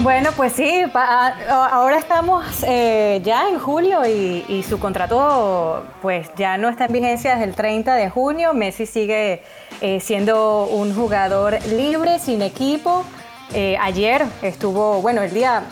Bueno, pues sí, pa- ahora estamos eh, ya en julio y, y su contrato pues ya no está en vigencia desde el 30 de junio. Messi sigue eh, siendo un jugador libre, sin equipo. Eh, ayer estuvo, bueno, el día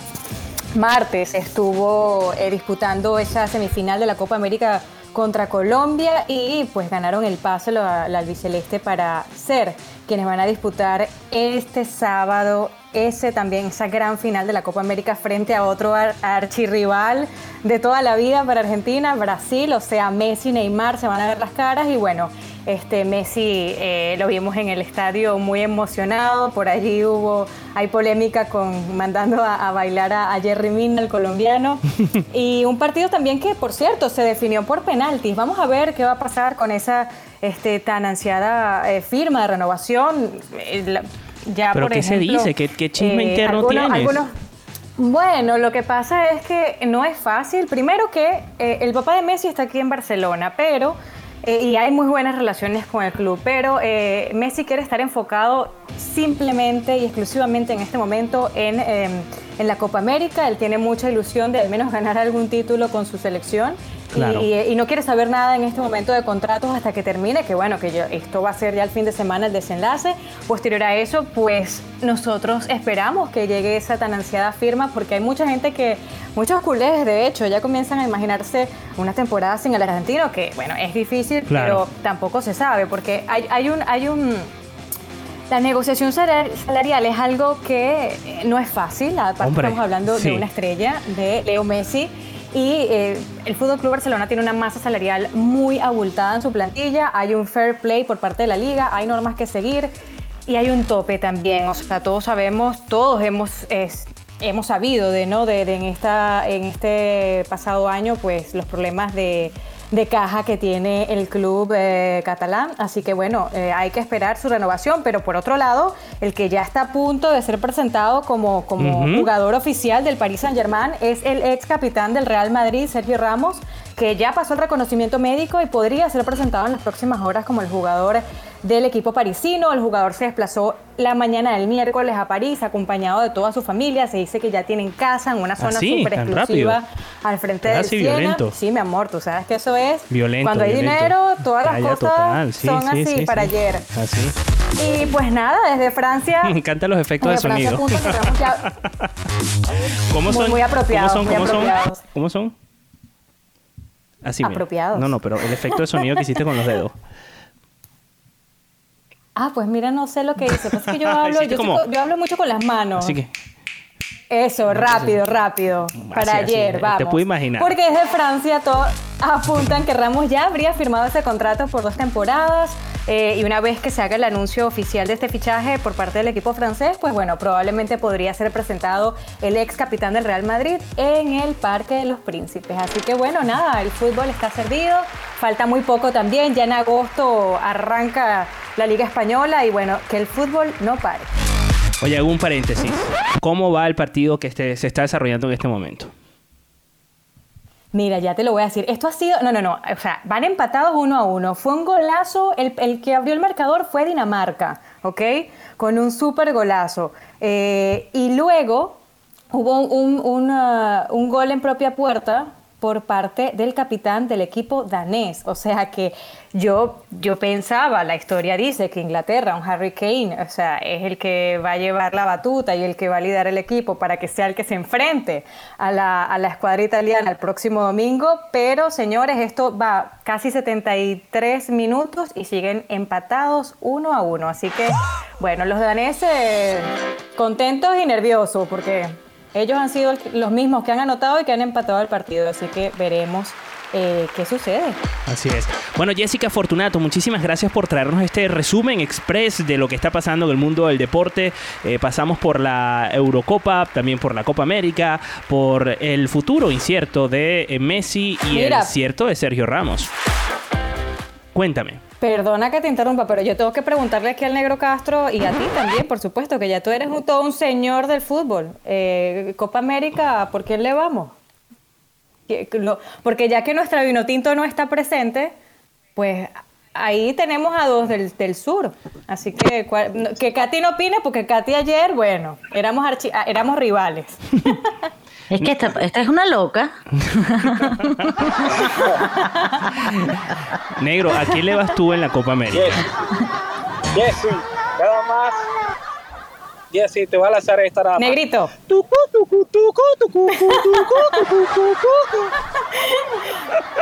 martes estuvo eh, disputando esa semifinal de la Copa América contra Colombia y pues ganaron el paso la, la albiceleste para ser quienes van a disputar este sábado ese también esa gran final de la Copa América frente a otro ar- archirrival de toda la vida para Argentina, Brasil, o sea, Messi, Neymar se van a ver las caras y bueno, este Messi eh, lo vimos en el estadio muy emocionado, por allí hubo, hay polémica con mandando a, a bailar a, a Jerry Mina, el colombiano, *laughs* y un partido también que, por cierto, se definió por penaltis. Vamos a ver qué va a pasar con esa este, tan ansiada eh, firma de renovación. Eh, la- ya, ¿Pero por qué se dice? ¿Qué- qué chisme interno algunos- tienes? algunos- bueno, lo que pasa es que no es fácil. Primero que el papá de Messi está aquí en Barcelona, pero eh, y hay muy buenas relaciones con el club, pero eh, Messi quiere estar enfocado simplemente y exclusivamente en este momento en, eh, en la Copa América. Él tiene mucha ilusión de al menos ganar algún título con su selección. Y- Claro. Y, y no quiere saber nada en este momento de contratos hasta que termine, que bueno, que yo- esto va a ser ya el fin de semana el desenlace. Posterior a eso, pues nosotros esperamos que llegue esa tan ansiada firma, porque hay mucha gente que, muchos culés de hecho, ya comienzan a imaginarse una temporada sin el argentino, que bueno, es difícil, Claro. pero tampoco se sabe, porque hay, hay un... Hay un la negociación salar- salarial es algo que no es fácil, aparte Hombre, estamos hablando sí. de una estrella, de Leo Messi, y eh, el Fútbol Club Barcelona tiene una masa salarial muy abultada en su plantilla, hay un fair play por parte de la liga, hay normas que seguir y hay un tope también, o sea, todos sabemos, todos hemos... Hemos sabido de no de en esta en este pasado año pues los problemas de, de caja que tiene el club eh, catalán, así que bueno eh, hay que esperar su renovación, pero por otro lado el que ya está a punto de ser presentado como, como jugador oficial del Paris Saint Germain es el ex capitán del Real Madrid Sergio Ramos que ya pasó el reconocimiento médico y podría ser presentado en las próximas horas como el jugador del equipo parisino. El jugador se desplazó la mañana del miércoles a París acompañado de toda su familia. Se dice que ya tienen casa en una zona sí? súper ¿Tan exclusiva al frente del así, Siena. violento. Sí, mi amor, tú sabes que eso es. Violento. Cuando hay violento. dinero, todas las cosas sí, son sí, así sí, para ayer. Así. Y pues nada, desde Francia. *laughs* Me encantan los efectos de Francia sonido. punto encontramos ya- ¿Cómo son? muy apropiados, ¿Cómo son? muy ¿Cómo son? apropiados. ¿Cómo son? Así mira. Apropiados. No, no, pero el efecto de sonido que hiciste con los dedos. Ah, pues mira, no sé lo que hice. Pasa que yo *laughs* hablo, yo, soy como- yo hablo mucho con las manos. Así que. Eso, rápido, rápido. Para así, ayer, te vamos. puedo imaginar. Porque desde Francia todos apuntan que Ramos ya habría firmado ese contrato por dos temporadas. eh, y una vez que se haga el anuncio oficial de este fichaje por parte del equipo francés, pues bueno, probablemente podría ser presentado el ex capitán del Real Madrid en el Parque de los Príncipes. Así que bueno, nada, el fútbol está servido. Falta muy poco también. Ya en agosto arranca la Liga Española y bueno, que el fútbol no pare. Oye, hago un paréntesis. ¿Cómo va el partido que este- se está desarrollando en este momento? Mira, ya te lo voy a decir. Esto ha sido. No, no, no. O sea, van empatados uno a uno. Fue un golazo. El, que abrió el marcador fue Dinamarca, ¿ok? Con un súper golazo. Eh, y luego hubo un, un gol en propia puerta por parte del capitán del equipo danés. O sea que yo, yo pensaba, la historia dice que Inglaterra, un Harry Kane, o sea, es el que va a llevar la batuta y el que va a liderar el equipo para que sea el que se enfrente a la, a la escuadra italiana el próximo domingo. Pero, señores, esto va casi 73 minutos y siguen empatados uno a uno. Así que, bueno, los daneses contentos y nerviosos porque Ellos han sido los mismos que han anotado y que han empatado el partido, así que veremos eh, qué sucede. Así es. Bueno, Jessica Fortunato, muchísimas gracias por traernos este resumen express de lo que está pasando en el mundo del deporte. Eh, pasamos por la Eurocopa, también por la Copa América, por el futuro incierto de eh, Messi y Mira. el cierto de Sergio Ramos. Cuéntame. Perdona que te interrumpa, pero yo tengo que preguntarle aquí al Negro Castro y a ti también, por supuesto, que ya tú eres un- todo un señor del fútbol. Eh, Copa América, ¿por quién le vamos? Porque ya que nuestra Vinotinto no está presente, pues ahí tenemos a dos del, del sur. Así que que Katy no opine, porque Katy ayer, bueno, éramos, archi- ah, éramos rivales. *laughs* Es que esta, esta es una loca. Negro, ¿a quién le vas tú en la Copa América? Nada más. Jessy, te voy a lanzar esta más. Negrito. Tucu, tucu, tucu, tucu, tucu, tucu, tucu, tucu.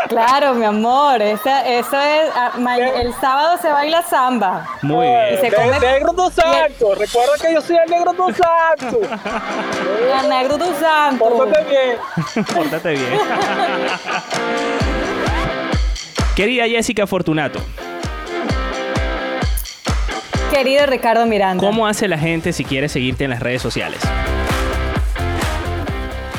Claro, mi amor, esa- eso es, ah, el sábado se baila samba. Muy Y bien. se come- Ne- Negro dos Santos. Recuerda que yo soy el Negro dos Santos. El negro tu santo. Pórtate bien. Pórtate bien. Querida Jessica Fortunato, Querido Ricardo Miranda. ¿cómo hace la gente si quiere seguirte en las redes sociales?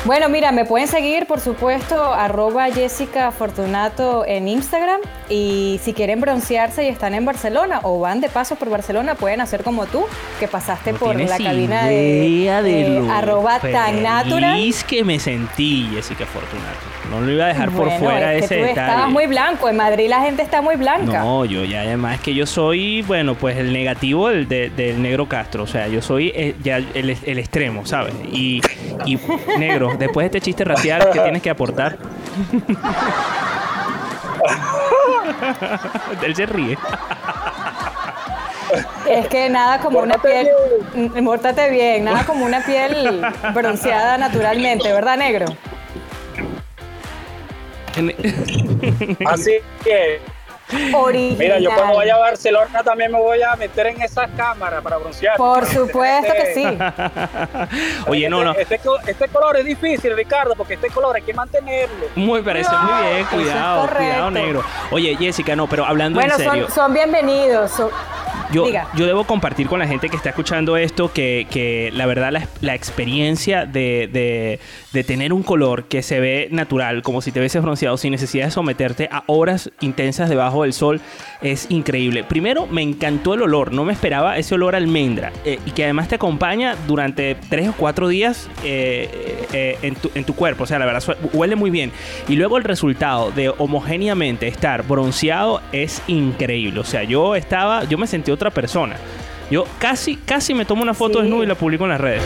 Bueno, mira, me pueden seguir, por supuesto, arroba Jessica Fortunato en Instagram. Y si quieren broncearse y están en Barcelona o van de paso por Barcelona, pueden hacer como tú, que pasaste No por la cabina de, de de lo arroba tan natural. feliz que me sentí, Jessica Fortunato. No lo iba a dejar por fuera es que ese tú detalle. estabas muy blanco. En Madrid la gente está muy blanca. No, yo ya además que yo soy, bueno, pues el negativo del, de- del negro Castro. O sea, yo soy eh, ya el, el extremo, ¿sabes? Y, y negro, después de este chiste racial, ¿qué tienes que aportar? *laughs* Él se ríe. Es que nada como una piel. Mm, Mórtate bien, nada como una piel *laughs* bronceada naturalmente, ¿verdad, negro? *laughs* Así que. Original. Mira, yo cuando vaya a Barcelona también me voy a meter en esas cámaras para broncear. Por Para supuesto que sí. *laughs* Oye, no, no. Este, este este color es difícil, Ricardo, porque este color hay que mantenerlo. Muy parece muy bien, es cuidado, cuidado, negro. Oye, Jessica, no, pero hablando Bueno, en serio. son, son bienvenidos. son- Yo, Diga. yo debo compartir con la gente que está escuchando esto que, que la verdad la, la experiencia de, de- de tener un color que se ve natural, como si te hubieses bronceado sin necesidad de someterte a horas intensas debajo del sol, es increíble. Primero, me encantó el olor, no me esperaba ese olor a almendra eh, y que además te acompaña durante tres o cuatro días eh, eh, en, tu, en tu cuerpo, o sea, la verdad huele muy bien. Y luego el resultado de homogéneamente estar bronceado es increíble, o sea, yo estaba, yo me sentí otra persona. Yo casi, casi me tomo una foto desnudo y la publico en las redes.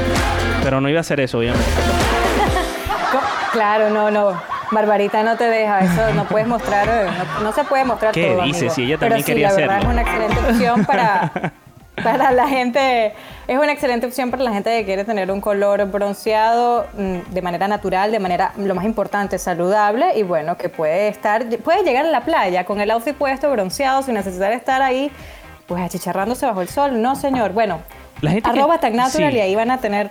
Pero no iba a hacer eso, obviamente. *laughs* Claro, no, no. Barbarita no te deja, eso no puedes mostrar, eh, no, no se puede mostrar ¿Qué todo. dices? amigo. Si ella Pero también sí, quería la verdad hacerlo. es una excelente opción para, *laughs* para la gente, es una excelente opción para la gente que quiere tener un color bronceado mm, de manera natural, de manera, lo más importante, saludable y bueno, que puede estar, puede llegar a la playa con el outfit puesto bronceado sin necesidad de estar ahí, pues achicharrándose bajo el sol. No, señor. Bueno, La gente que- arroba Tag Natural sí. y ahí van a tener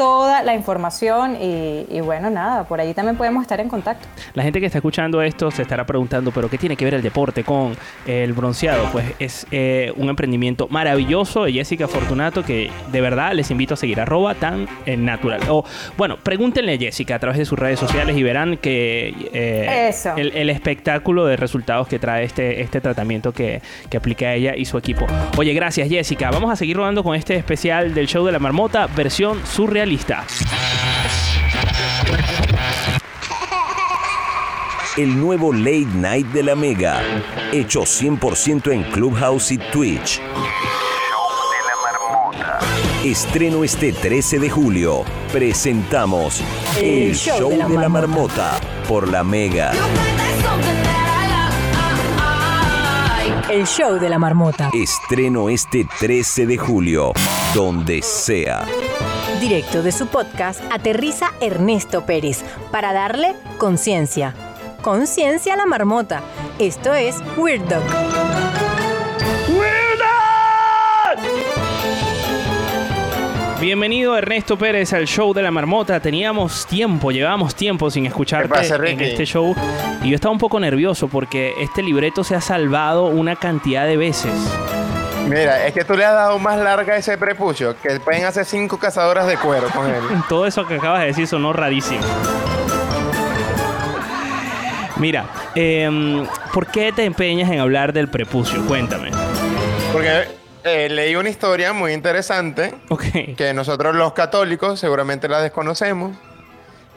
toda la información y, y bueno, nada, por ahí también podemos estar en contacto. La gente que está escuchando esto se estará preguntando, ¿pero qué tiene que ver el deporte con el bronceado? Pues es eh, un emprendimiento maravilloso de Jessica Fortunato que de verdad les invito a seguir, arroba tan eh, natural. O bueno, pregúntenle a Jessica a través de sus redes sociales y verán que eh, Eso. El, el espectáculo de resultados que trae este, este tratamiento que, que aplica ella y su equipo. Oye, gracias Jessica. Vamos a seguir rodando con este especial del show de la marmota, versión El nuevo Late Night de la Mega, hecho 100% en Clubhouse y Twitch. Estreno este 13 de julio. Presentamos El, Show, de la, marmota. por la Mega. El show de la marmota. Estreno este 13 de julio, donde sea. Directo de su podcast, aterriza Ernesto Pérez para darle conciencia. Conciencia a la marmota. Esto es Weird Dog. Bienvenido Ernesto Pérez al show de la marmota. Teníamos tiempo, llevábamos tiempo sin escucharte pasa, en este show y yo estaba un poco nervioso porque este libreto se ha salvado una cantidad de veces. Mira, es que tú le has dado más larga ese prepucio que pueden hacer cinco cazadoras de cuero con él. *laughs* Todo eso que acabas de decir sonó rarísimo. Mira, em, ¿por qué te empeñas en hablar del prepucio? Cuéntame. Porque eh, leí una historia muy interesante que nosotros los católicos seguramente la desconocemos.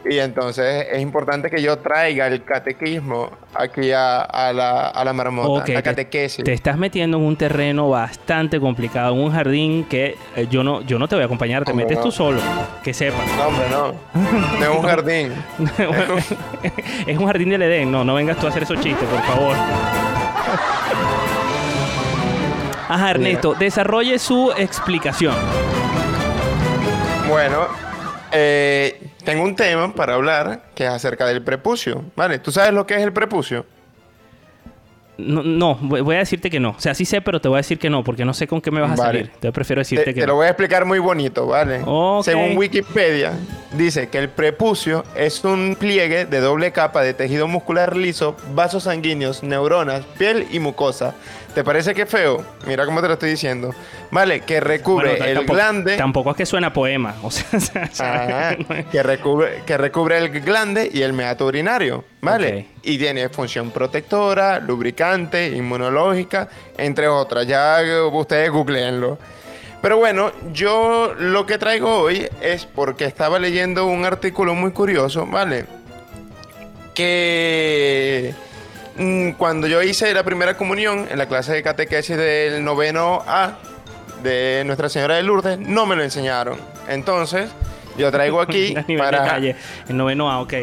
Y entonces es importante que yo traiga el catequismo aquí a, a la, a la marmota, Ok, la te- catequesis. Te estás metiendo en un terreno bastante complicado, en un jardín que eh, yo no, yo no te voy a acompañar, te Hombre, metes no. tú solo, que sepas. No, hombre, no. No es un *laughs* jardín. *laughs* es un jardín del Edén, no, no vengas tú a hacer esos chistes, por favor. Ajá, Ernesto, desarrolle su explicación. Bueno, eh, tengo un tema para hablar que es acerca del prepucio. ¿Vale? ¿Tú sabes lo que es el prepucio? No, no, voy a decirte que no. O sea, sí sé, pero te voy a decir que no, porque no sé con qué me vas a Vale. salir. Entonces prefiero decirte Te, que te lo voy a explicar muy bonito, ¿vale? Según Wikipedia, dice que el prepucio es un pliegue de doble capa de tejido muscular liso, vasos sanguíneos, neuronas, piel y mucosa. ¿Te parece que feo? Mira cómo te lo estoy diciendo. Vale, que recubre Bueno, el tampoco- glande. Tampoco es que suena poema. O sea, *laughs* Ajá, que, recubre, que recubre el glande y el meato urinario, ¿vale? Y tiene función protectora, lubricante, inmunológica, entre otras. Ya ustedes googleenlo. Pero bueno, yo lo que traigo hoy es porque estaba leyendo un artículo muy curioso, ¿vale? Que mm, cuando yo hice la primera comunión en la clase de catequesis del noveno A de Nuestra Señora de Lourdes, no me lo enseñaron. Entonces, yo traigo aquí *laughs* para... detalle. El noveno A, ok.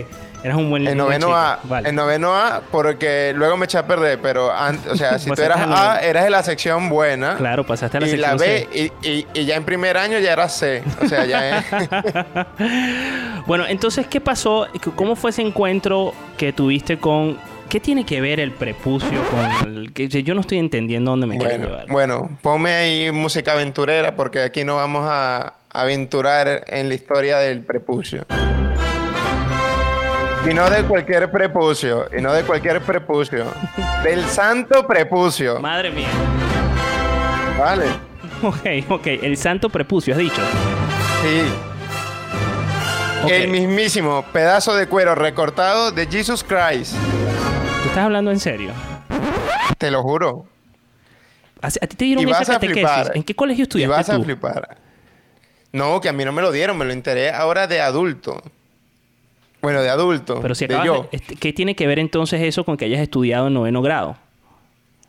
Eras un buen buen noveno. A, Vale. el noveno A, porque luego me eché a perder, pero antes, o sea, si *laughs* tú eras A, eras de la sección buena. Claro, pasaste a la y sección la B, C. y, y- y ya en primer año ya era C. O sea, ya es. *laughs* Bueno, entonces, ¿qué pasó? ¿Cómo fue ese encuentro que tuviste con... ¿Qué tiene que ver el prepucio con el... que yo no estoy entendiendo dónde me quieren bueno, llevar? bueno, ponme ahí música aventurera, porque aquí no vamos a aventurar en la historia del prepucio. Y no de cualquier prepucio, y no de cualquier prepucio. Del santo prepucio. Madre mía. Vale. Ok, ok. El santo prepucio, has dicho. Sí. El mismísimo pedazo de cuero recortado de Jesus Christ. ¿Tú estás hablando en serio? Te lo juro. ¿A, a ti te dieron Y esa vas a catequesis? flipar. ¿En qué colegio Y estudiaste vas a tú? flipar. No, que a mí no me lo dieron, me lo enteré ahora de adulto. Bueno, de adulto. Pero si acabas yo. de- ¿Qué tiene que ver entonces eso con que hayas estudiado en noveno grado?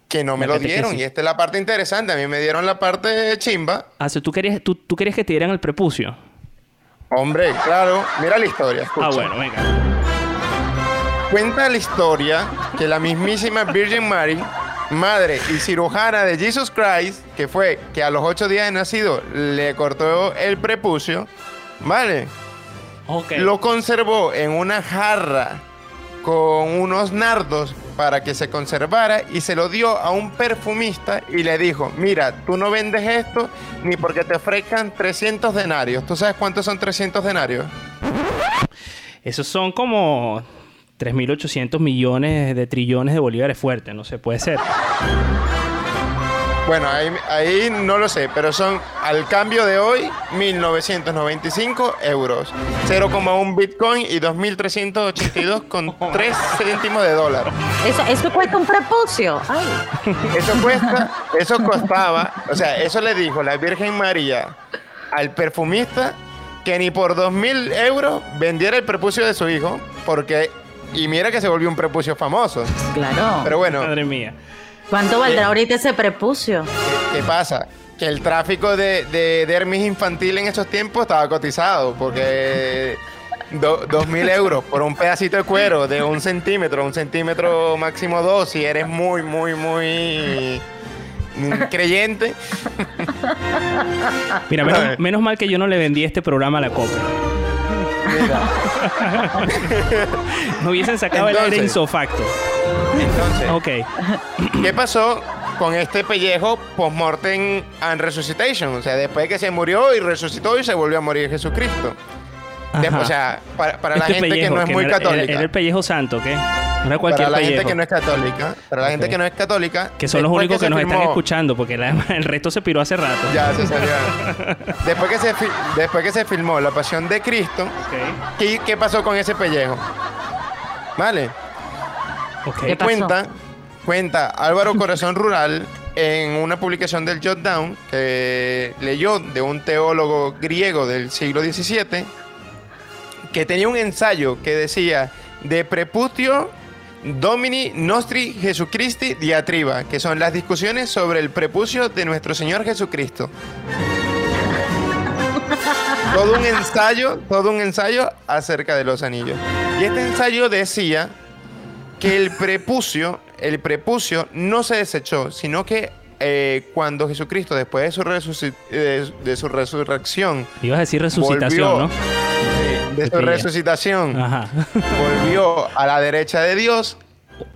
Que no me lo dieron. Y esta es la parte interesante. A mí me dieron la parte chimba. Ah, ¿tú querías, tú, tú querías que te dieran el prepucio? Hombre, claro. Mira la historia. escucha. Ah, bueno, venga. Cuenta la historia que la mismísima Virgin Mary, madre y cirujana de Jesus Christ, que fue que a los ocho días de nacido le cortó el prepucio, ¿vale? Lo conservó en una jarra con unos nardos para que se conservara y se lo dio a un perfumista y le dijo, mira, tú no vendes esto ni porque te ofrezcan 300 denarios. ¿Tú sabes cuántos son 300 denarios? Esos son como 3.800 millones de trillones de bolívares fuertes, no sé, puede ser. Bueno, ahí, ahí no lo sé, pero son al cambio de hoy 1.995 euros. 0,1 Bitcoin y 2.382 con 3 céntimos de dólar. Eso, eso cuesta un prepucio. Ay. *laughs* Eso cuesta, eso costaba, o sea, eso le dijo la Virgen María al perfumista que ni por 2.000 euros vendiera el prepucio de su hijo, porque, y mira que se volvió un prepucio famoso. Claro. Pero bueno, Madre mía. ¿Cuánto valdrá ahorita ese prepucio? ¿Qué pasa? Que el tráfico de, de dermis infantil en esos tiempos estaba cotizado, porque do- dos mil euros por un pedacito de cuero de un centímetro, un centímetro máximo dos, si eres muy, muy, muy creyente. Mira, menos, menos mal que yo no le vendí este programa a la copa. No *laughs* hubiesen sacado el aire insofacto. Entonces, Ok. ¿qué pasó con este pellejo post-mortem and resuscitation. O sea, después de que se murió y resucitó y se volvió a morir Jesucristo. Después, o sea, para, para la Este gente pellejo, que no es muy era- católica. Era, el pellejo santo, ¿qué? No era cualquier para la pellejo. gente que no es católica. Para la gente que no es católica. Que son los únicos que, nos están escuchando, porque la- *laughs* el resto se piró hace rato. Ya, se salió. *laughs* después, que se, después que se filmó La Pasión de Cristo, ¿qué, qué pasó con ese pellejo? ¿Vale? ¿Qué pasó? Cuenta, cuenta Álvaro Corazón Rural en una publicación del Jotdown que leyó de un teólogo griego del siglo XVII que tenía un ensayo que decía de preputio Domini Nostri Jesucristi diatriba, que son las discusiones sobre el prepucio de nuestro Señor Jesucristo. *laughs* todo un ensayo, todo un ensayo acerca de los anillos. Y este ensayo decía que el prepucio, el prepucio no se desechó, sino que eh, cuando Jesucristo, después de su, eh, de su resurrección, Ibas a decir resucitación, volvió- ¿no? De su resucitación, Ajá. volvió a la derecha de Dios,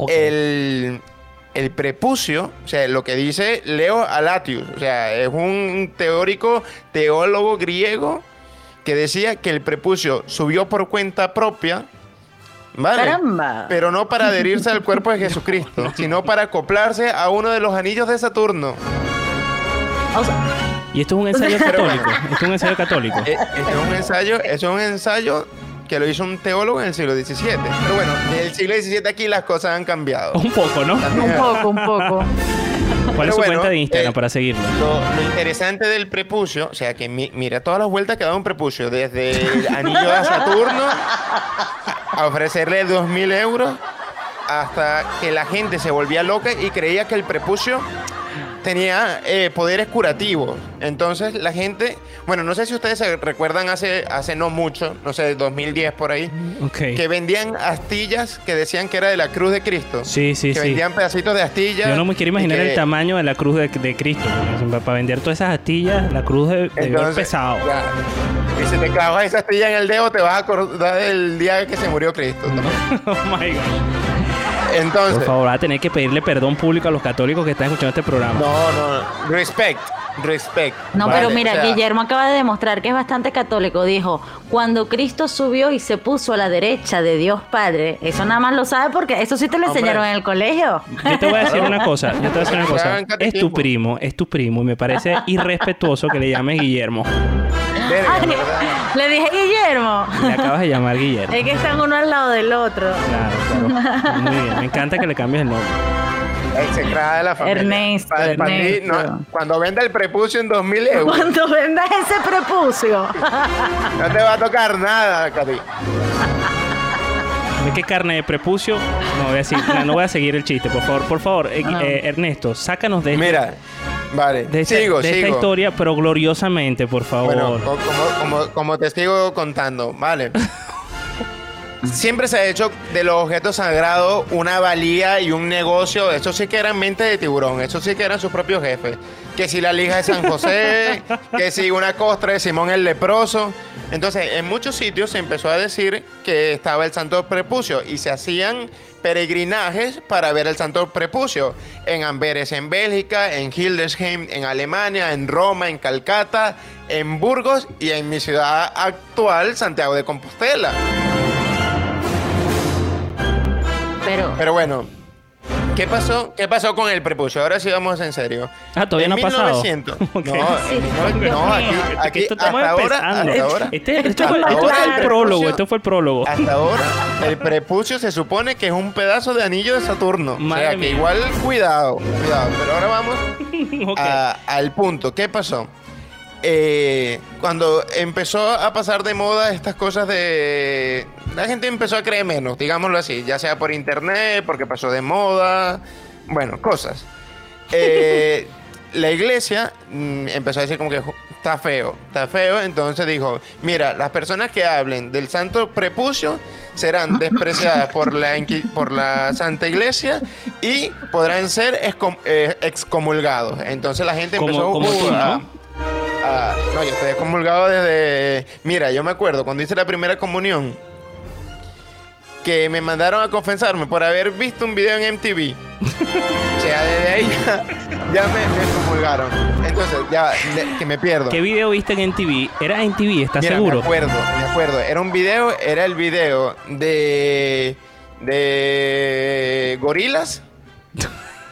el, el prepucio, o sea, lo que dice Leo Alatius, o sea, es un teórico, teólogo griego que decía que el prepucio subió por cuenta propia, ¿vale? Caramba. Pero no para adherirse al cuerpo de Jesucristo, *laughs* sino para acoplarse a uno de los anillos de Saturno. Y esto es un ensayo *laughs* católico. *laughs* Esto es un ensayo católico. Eh, Este es un ensayo, es un ensayo que lo hizo un teólogo en el siglo XVII. Pero bueno, del siglo XVII aquí las cosas han cambiado. Un poco, ¿no? Un poco, un poco. ¿Cuál es su bueno, cuenta de Instagram eh, para seguirlo? Lo, lo interesante del prepucio, o sea que mi- mira todas las vueltas que ha dado un prepucio, desde el anillo de Saturno a ofrecerle 2.000 euros hasta que la gente se volvía loca y creía que el prepucio tenía eh, poderes curativos. Entonces la gente, bueno, no sé si ustedes se recuerdan hace, hace no mucho, no sé, 2010 por ahí, Ok. que vendían astillas que decían que era de la cruz de Cristo. Sí, sí, que sí. vendían pedacitos de astillas. Yo no me quiero imaginar que- el tamaño de la cruz de, de Cristo. Para vender todas esas astillas, la cruz de, Entonces, pesado. ya. Y si te clavas esa astilla en el dedo, te vas a acordar del día que se murió Cristo. *laughs* oh my God. Entonces, Por favor, va a tener que pedirle perdón público a los católicos que están escuchando este programa. no, no, respect, respect. No, Vale, pero mira, o sea, Guillermo acaba de demostrar que es bastante católico. Dijo, cuando Cristo subió y se puso a la derecha de Dios Padre, eso nada más lo sabe porque eso sí te lo Hombre. enseñaron en el colegio. Yo te voy a decir una cosa, yo te voy a decir una cosa. Es tu primo, es tu primo y me parece irrespetuoso que le llames Guillermo. Verga, Ay, ¿verdad? le dije Guillermo. Le acabas de llamar Guillermo. Es que están uno al lado del otro. Claro, claro. Muy bien, me encanta que le cambies el nombre. Execrada de la familia. Ernesto, Pa- Ernesto. no, cuando venda el prepucio en 2000 euros, Cuando vendas ese prepucio. *laughs* no te va a tocar nada, Cati. ¿De qué carne de prepucio? No voy a seguir, no, no voy a seguir el chiste, por favor. Por favor, eh, eh, Ernesto, sácanos de, este- Mira, vale, de, esta, sigo, de esta sigo. historia, pero gloriosamente, por favor. Bueno, co- como, como, como te sigo contando, vale. *laughs* Siempre se ha hecho de los objetos sagrados una valía y un negocio. Eso sí que eran mente de tiburón. Eso sí que eran sus propios jefes. Que si la lija de San José, que si una costra de Simón el leproso. Entonces, en muchos sitios se empezó a decir que estaba el Santo Prepucio y se hacían peregrinajes para ver el Santo Prepucio. En Amberes, en Bélgica, en Hildesheim, en Alemania, en Roma, en Calcata, en Burgos y en mi ciudad actual, Santiago de Compostela. Pero, Pero bueno, ¿qué pasó? ¿Qué pasó con el prepucio? Ahora sí vamos en serio. Ah, todavía En no ha pasado. 1900. *laughs* Ok. No, en 1900 no, aquí, Este, aquí esto estamos hasta ahora, hasta ahora. Este, esto hasta fue, esto ahora fue el prólogo, prepucio- esto fue el prólogo. Hasta ahora, el prepucio se supone que es un pedazo de anillo de Saturno. Madre o sea, que igual, cuidado, cuidado. Pero ahora vamos *laughs* a- al punto. ¿Qué pasó? Eh, cuando empezó a pasar de moda estas cosas de... La gente empezó a creer menos, digámoslo así, ya sea por internet, porque pasó de moda, bueno, cosas. *laughs* Eh, la iglesia mm, empezó a decir como que "Jo, está feo, está feo, entonces dijo, mira, las personas que hablen del santo prepucio serán *laughs* despreciadas por la, por la Santa Iglesia y podrán ser excom- eh, excomulgados. Entonces la gente Como- empezó como a- a- no, yo estoy excomulgado desde... Mira, yo me acuerdo cuando hice la primera comunión que me mandaron a confesarme por haber visto un video en MTV *laughs* O sea, desde ahí ya, ya me, me. Entonces, ya, que me pierdo. ¿Qué video viste en NTV? ¿Era NTV? ¿Estás Mira, seguro? Me acuerdo, me acuerdo. Era un video, era el video de. de. gorilas.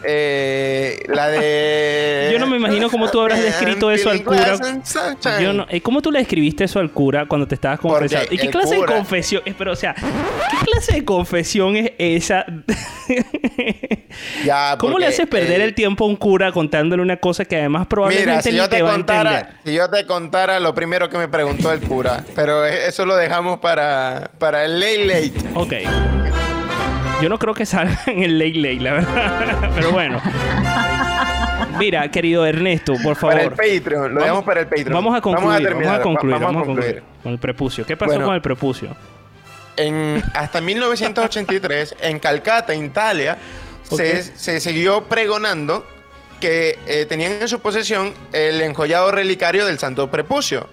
Eh, la de. *laughs* Yo no me imagino cómo tú habrás descrito eso al cura. Yo no, eh, ¿Cómo tú le escribiste eso al cura cuando te estabas confesando? ¿Y qué clase de cura- confesión? eh, Pero, o sea, ¿qué clase de confesión es esa? Ya, *laughs* ¿Cómo le haces perder eh, el tiempo a un cura contándole una cosa que además probablemente Mira, si ni yo te va a entender? contara, si yo te contara lo primero que me preguntó el cura, pero eso lo dejamos para, para el late late. Ok. Yo no creo que salga en el late late, la verdad. *laughs* Pero bueno. Mira, querido Ernesto, por favor. Para el Patreon, lo dejamos para el Patreon. Vamos a concluir, Vamos a vamos a, terminar, concluir, vamos a concluir concluir. con el prepucio. ¿Qué pasó Bueno. con el prepucio? En, hasta 1983, en Calcata, en Italia, se, se siguió pregonando que eh, tenían en su posesión el enjollado relicario del Santo Prepucio.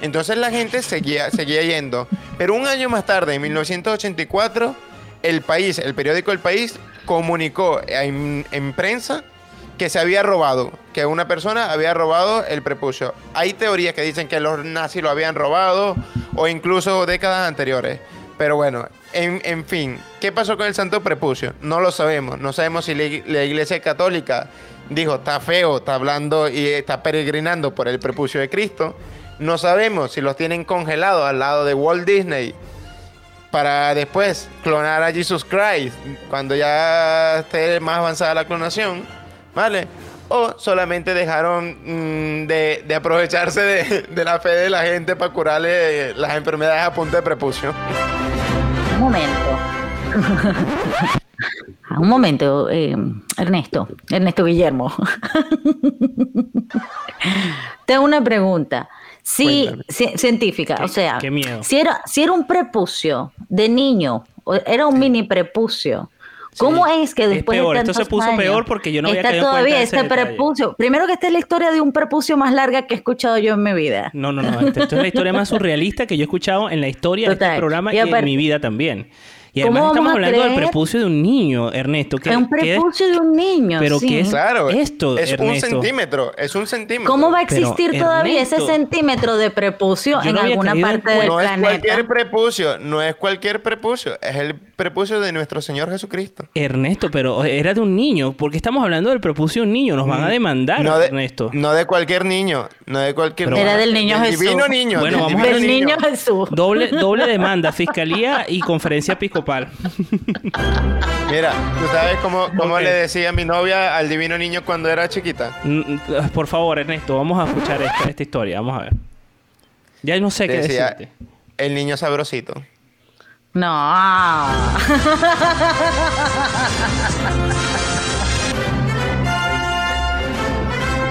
Entonces la gente seguía, seguía yendo. Pero un año más tarde, en 1984, el país, el periódico El País, comunicó en, en prensa que se había robado, que una persona había robado el prepucio. Hay teorías que dicen que los nazis lo habían robado o incluso décadas anteriores. Pero bueno, en, fin, ¿qué pasó con el santo prepucio? No lo sabemos. No sabemos si la, la iglesia católica dijo, está feo, está hablando y está peregrinando por el prepucio de Cristo. No sabemos si los tienen congelados al lado de Walt Disney para después clonar a Jesus Christ cuando ya esté más avanzada la clonación, ¿vale? O solamente dejaron mm, de, aprovecharse de, la fe de la gente para curarle las enfermedades a punta de prepucio. Un momento. *laughs* Un momento, eh, Ernesto, Ernesto Guillermo. *laughs* Tengo una pregunta. Ci- científica, o sea, qué miedo. Si, era, si era un prepucio de niño, era un mini prepucio, ¿cómo es que Es después peor, de esto tantos se puso años peor porque yo no había está en todavía este detalle. prepucio? Primero que esta es la historia de un prepucio más larga que he escuchado yo en mi vida. No, no, no. Esto, esto es la historia más surrealista que yo he escuchado en la historia de este Total. programa Y y, en mi vida también. Y ¿Cómo además estamos hablando del prepucio de un niño, Ernesto. ¿Qué, Es un qué- prepucio de un niño. Pero sí. ¿qué es Claro, esto, es un centímetro, es un centímetro. ¿Cómo va a Pero, existir todavía ese centímetro de prepucio en no alguna parte del no es planeta? cualquier prepucio, no es cualquier prepucio, es el prepucio de nuestro Señor Jesucristo. Ernesto, pero era de un niño. porque estamos hablando del prepucio de un niño? Nos van a demandar, Mm. No de, Ernesto. no de cualquier niño, no de cualquier Pero- Era del niño Jesús. Divino niño. Bueno, del vamos a niño Jesús. Doble, doble *laughs* demanda, fiscalía y conferencia episcopal. *laughs* Mira, ¿tú sabes cómo, cómo le decía mi novia al divino niño cuando era chiquita? Mm, Por favor, Ernesto, vamos a escuchar esta, esta historia. Vamos a ver. Ya no sé qué Decía, decirte. el niño sabrosito. No.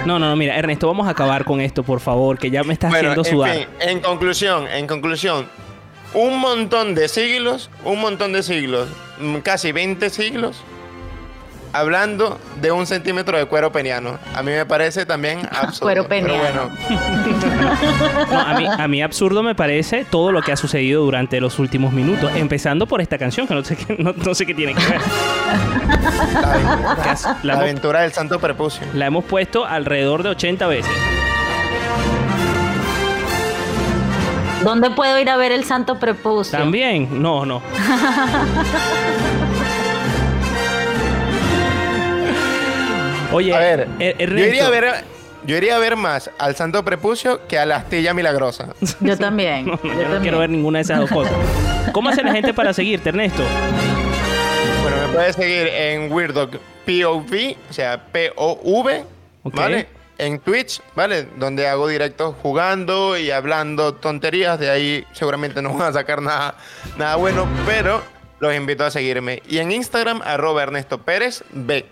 No, no, no, mira, Ernesto, vamos a acabar con esto, por favor, que ya me estás Bueno, haciendo en sudar. fin, en conclusión, en conclusión, un montón de siglos, un montón de siglos, mm, casi 20 siglos, hablando de un centímetro de cuero peniano. A mí me parece también *laughs* absurdo. Cuero peniano. bueno, No, a, mí, a mí absurdo me parece todo lo que ha sucedido durante los últimos minutos, empezando por esta canción, que no sé qué, no, no sé qué tiene que ver. la, La la hemos- aventura del santo prepucio. La hemos puesto alrededor de 80 veces. ¿Dónde puedo ir a ver el santo prepucio? También, no, no. *laughs* Oye, A ver, Er- yo Ernesto, iría a ver, yo iría a ver más al santo prepucio que a la astilla milagrosa. *laughs* Yo también. no, yo yo no también. quiero ver ninguna de esas dos cosas. ¿Cómo hace la gente para seguirte, Ernesto? Bueno, me puedes seguir en Weirdog POV, o sea, P-O-V, Ok. ¿vale? En Twitch, ¿vale? Donde hago directos jugando y hablando tonterías. De ahí seguramente no van a sacar nada, nada bueno, pero los invito a seguirme. Y en Instagram, arroba Ernesto Pérez B.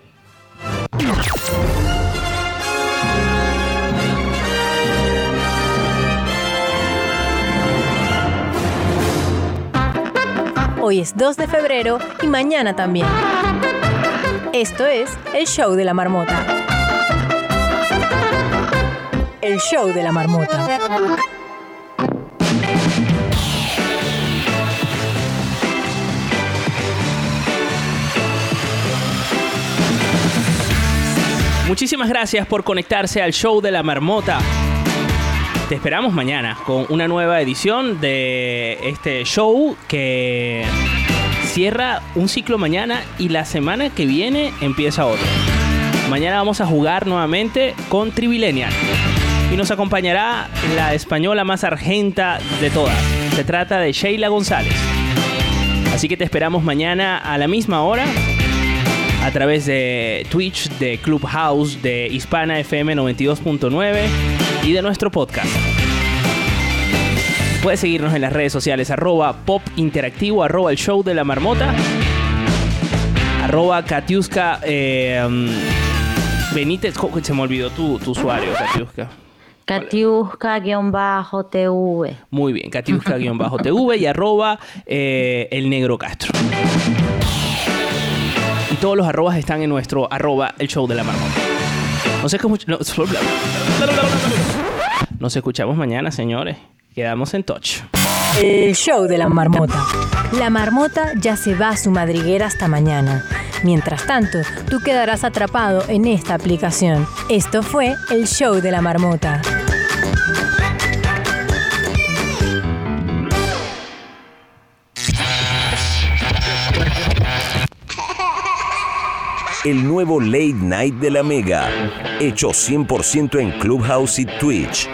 Hoy es 2 de febrero y mañana también. Esto es el show de la marmota. El show de la marmota. Muchísimas gracias por conectarse al show de la marmota. Te esperamos mañana con una nueva edición de este show que cierra un ciclo mañana y la semana que viene empieza otro. Mañana vamos a jugar nuevamente con Trivilenial y nos acompañará la española más argenta de todas. Se trata de Sheila González. Así que te esperamos mañana a la misma hora a través de Twitch, de Clubhouse, de Hispana FM 92.9 y de nuestro podcast. Puedes seguirnos en las redes sociales arroba pop interactivo, arroba el show de la marmota, arroba Katiuska eh, um, Benítez, ¿cómo- se me olvidó tu, tu usuario, Katiuska. Katiuska-TV. Muy bien, Katiuska-TV y arroba eh, el negro Castro. Y todos los arrobas están en nuestro arroba el show de la marmota. Nos, escuch- no- Nos escuchamos mañana, señores. Quedamos en touch. El show de la marmota. La marmota ya se va a su madriguera hasta mañana. Mientras tanto, tú quedarás atrapado en esta aplicación. Esto fue el show de la marmota. El nuevo Late Night de la Mega, hecho 100% en Clubhouse y Twitch.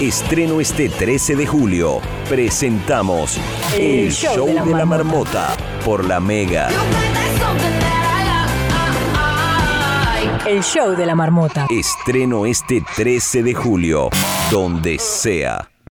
Estreno este 13 de julio. Presentamos El, Show, de la, Marmota por la Mega. El show de la marmota. Estreno este 13 de julio, donde sea.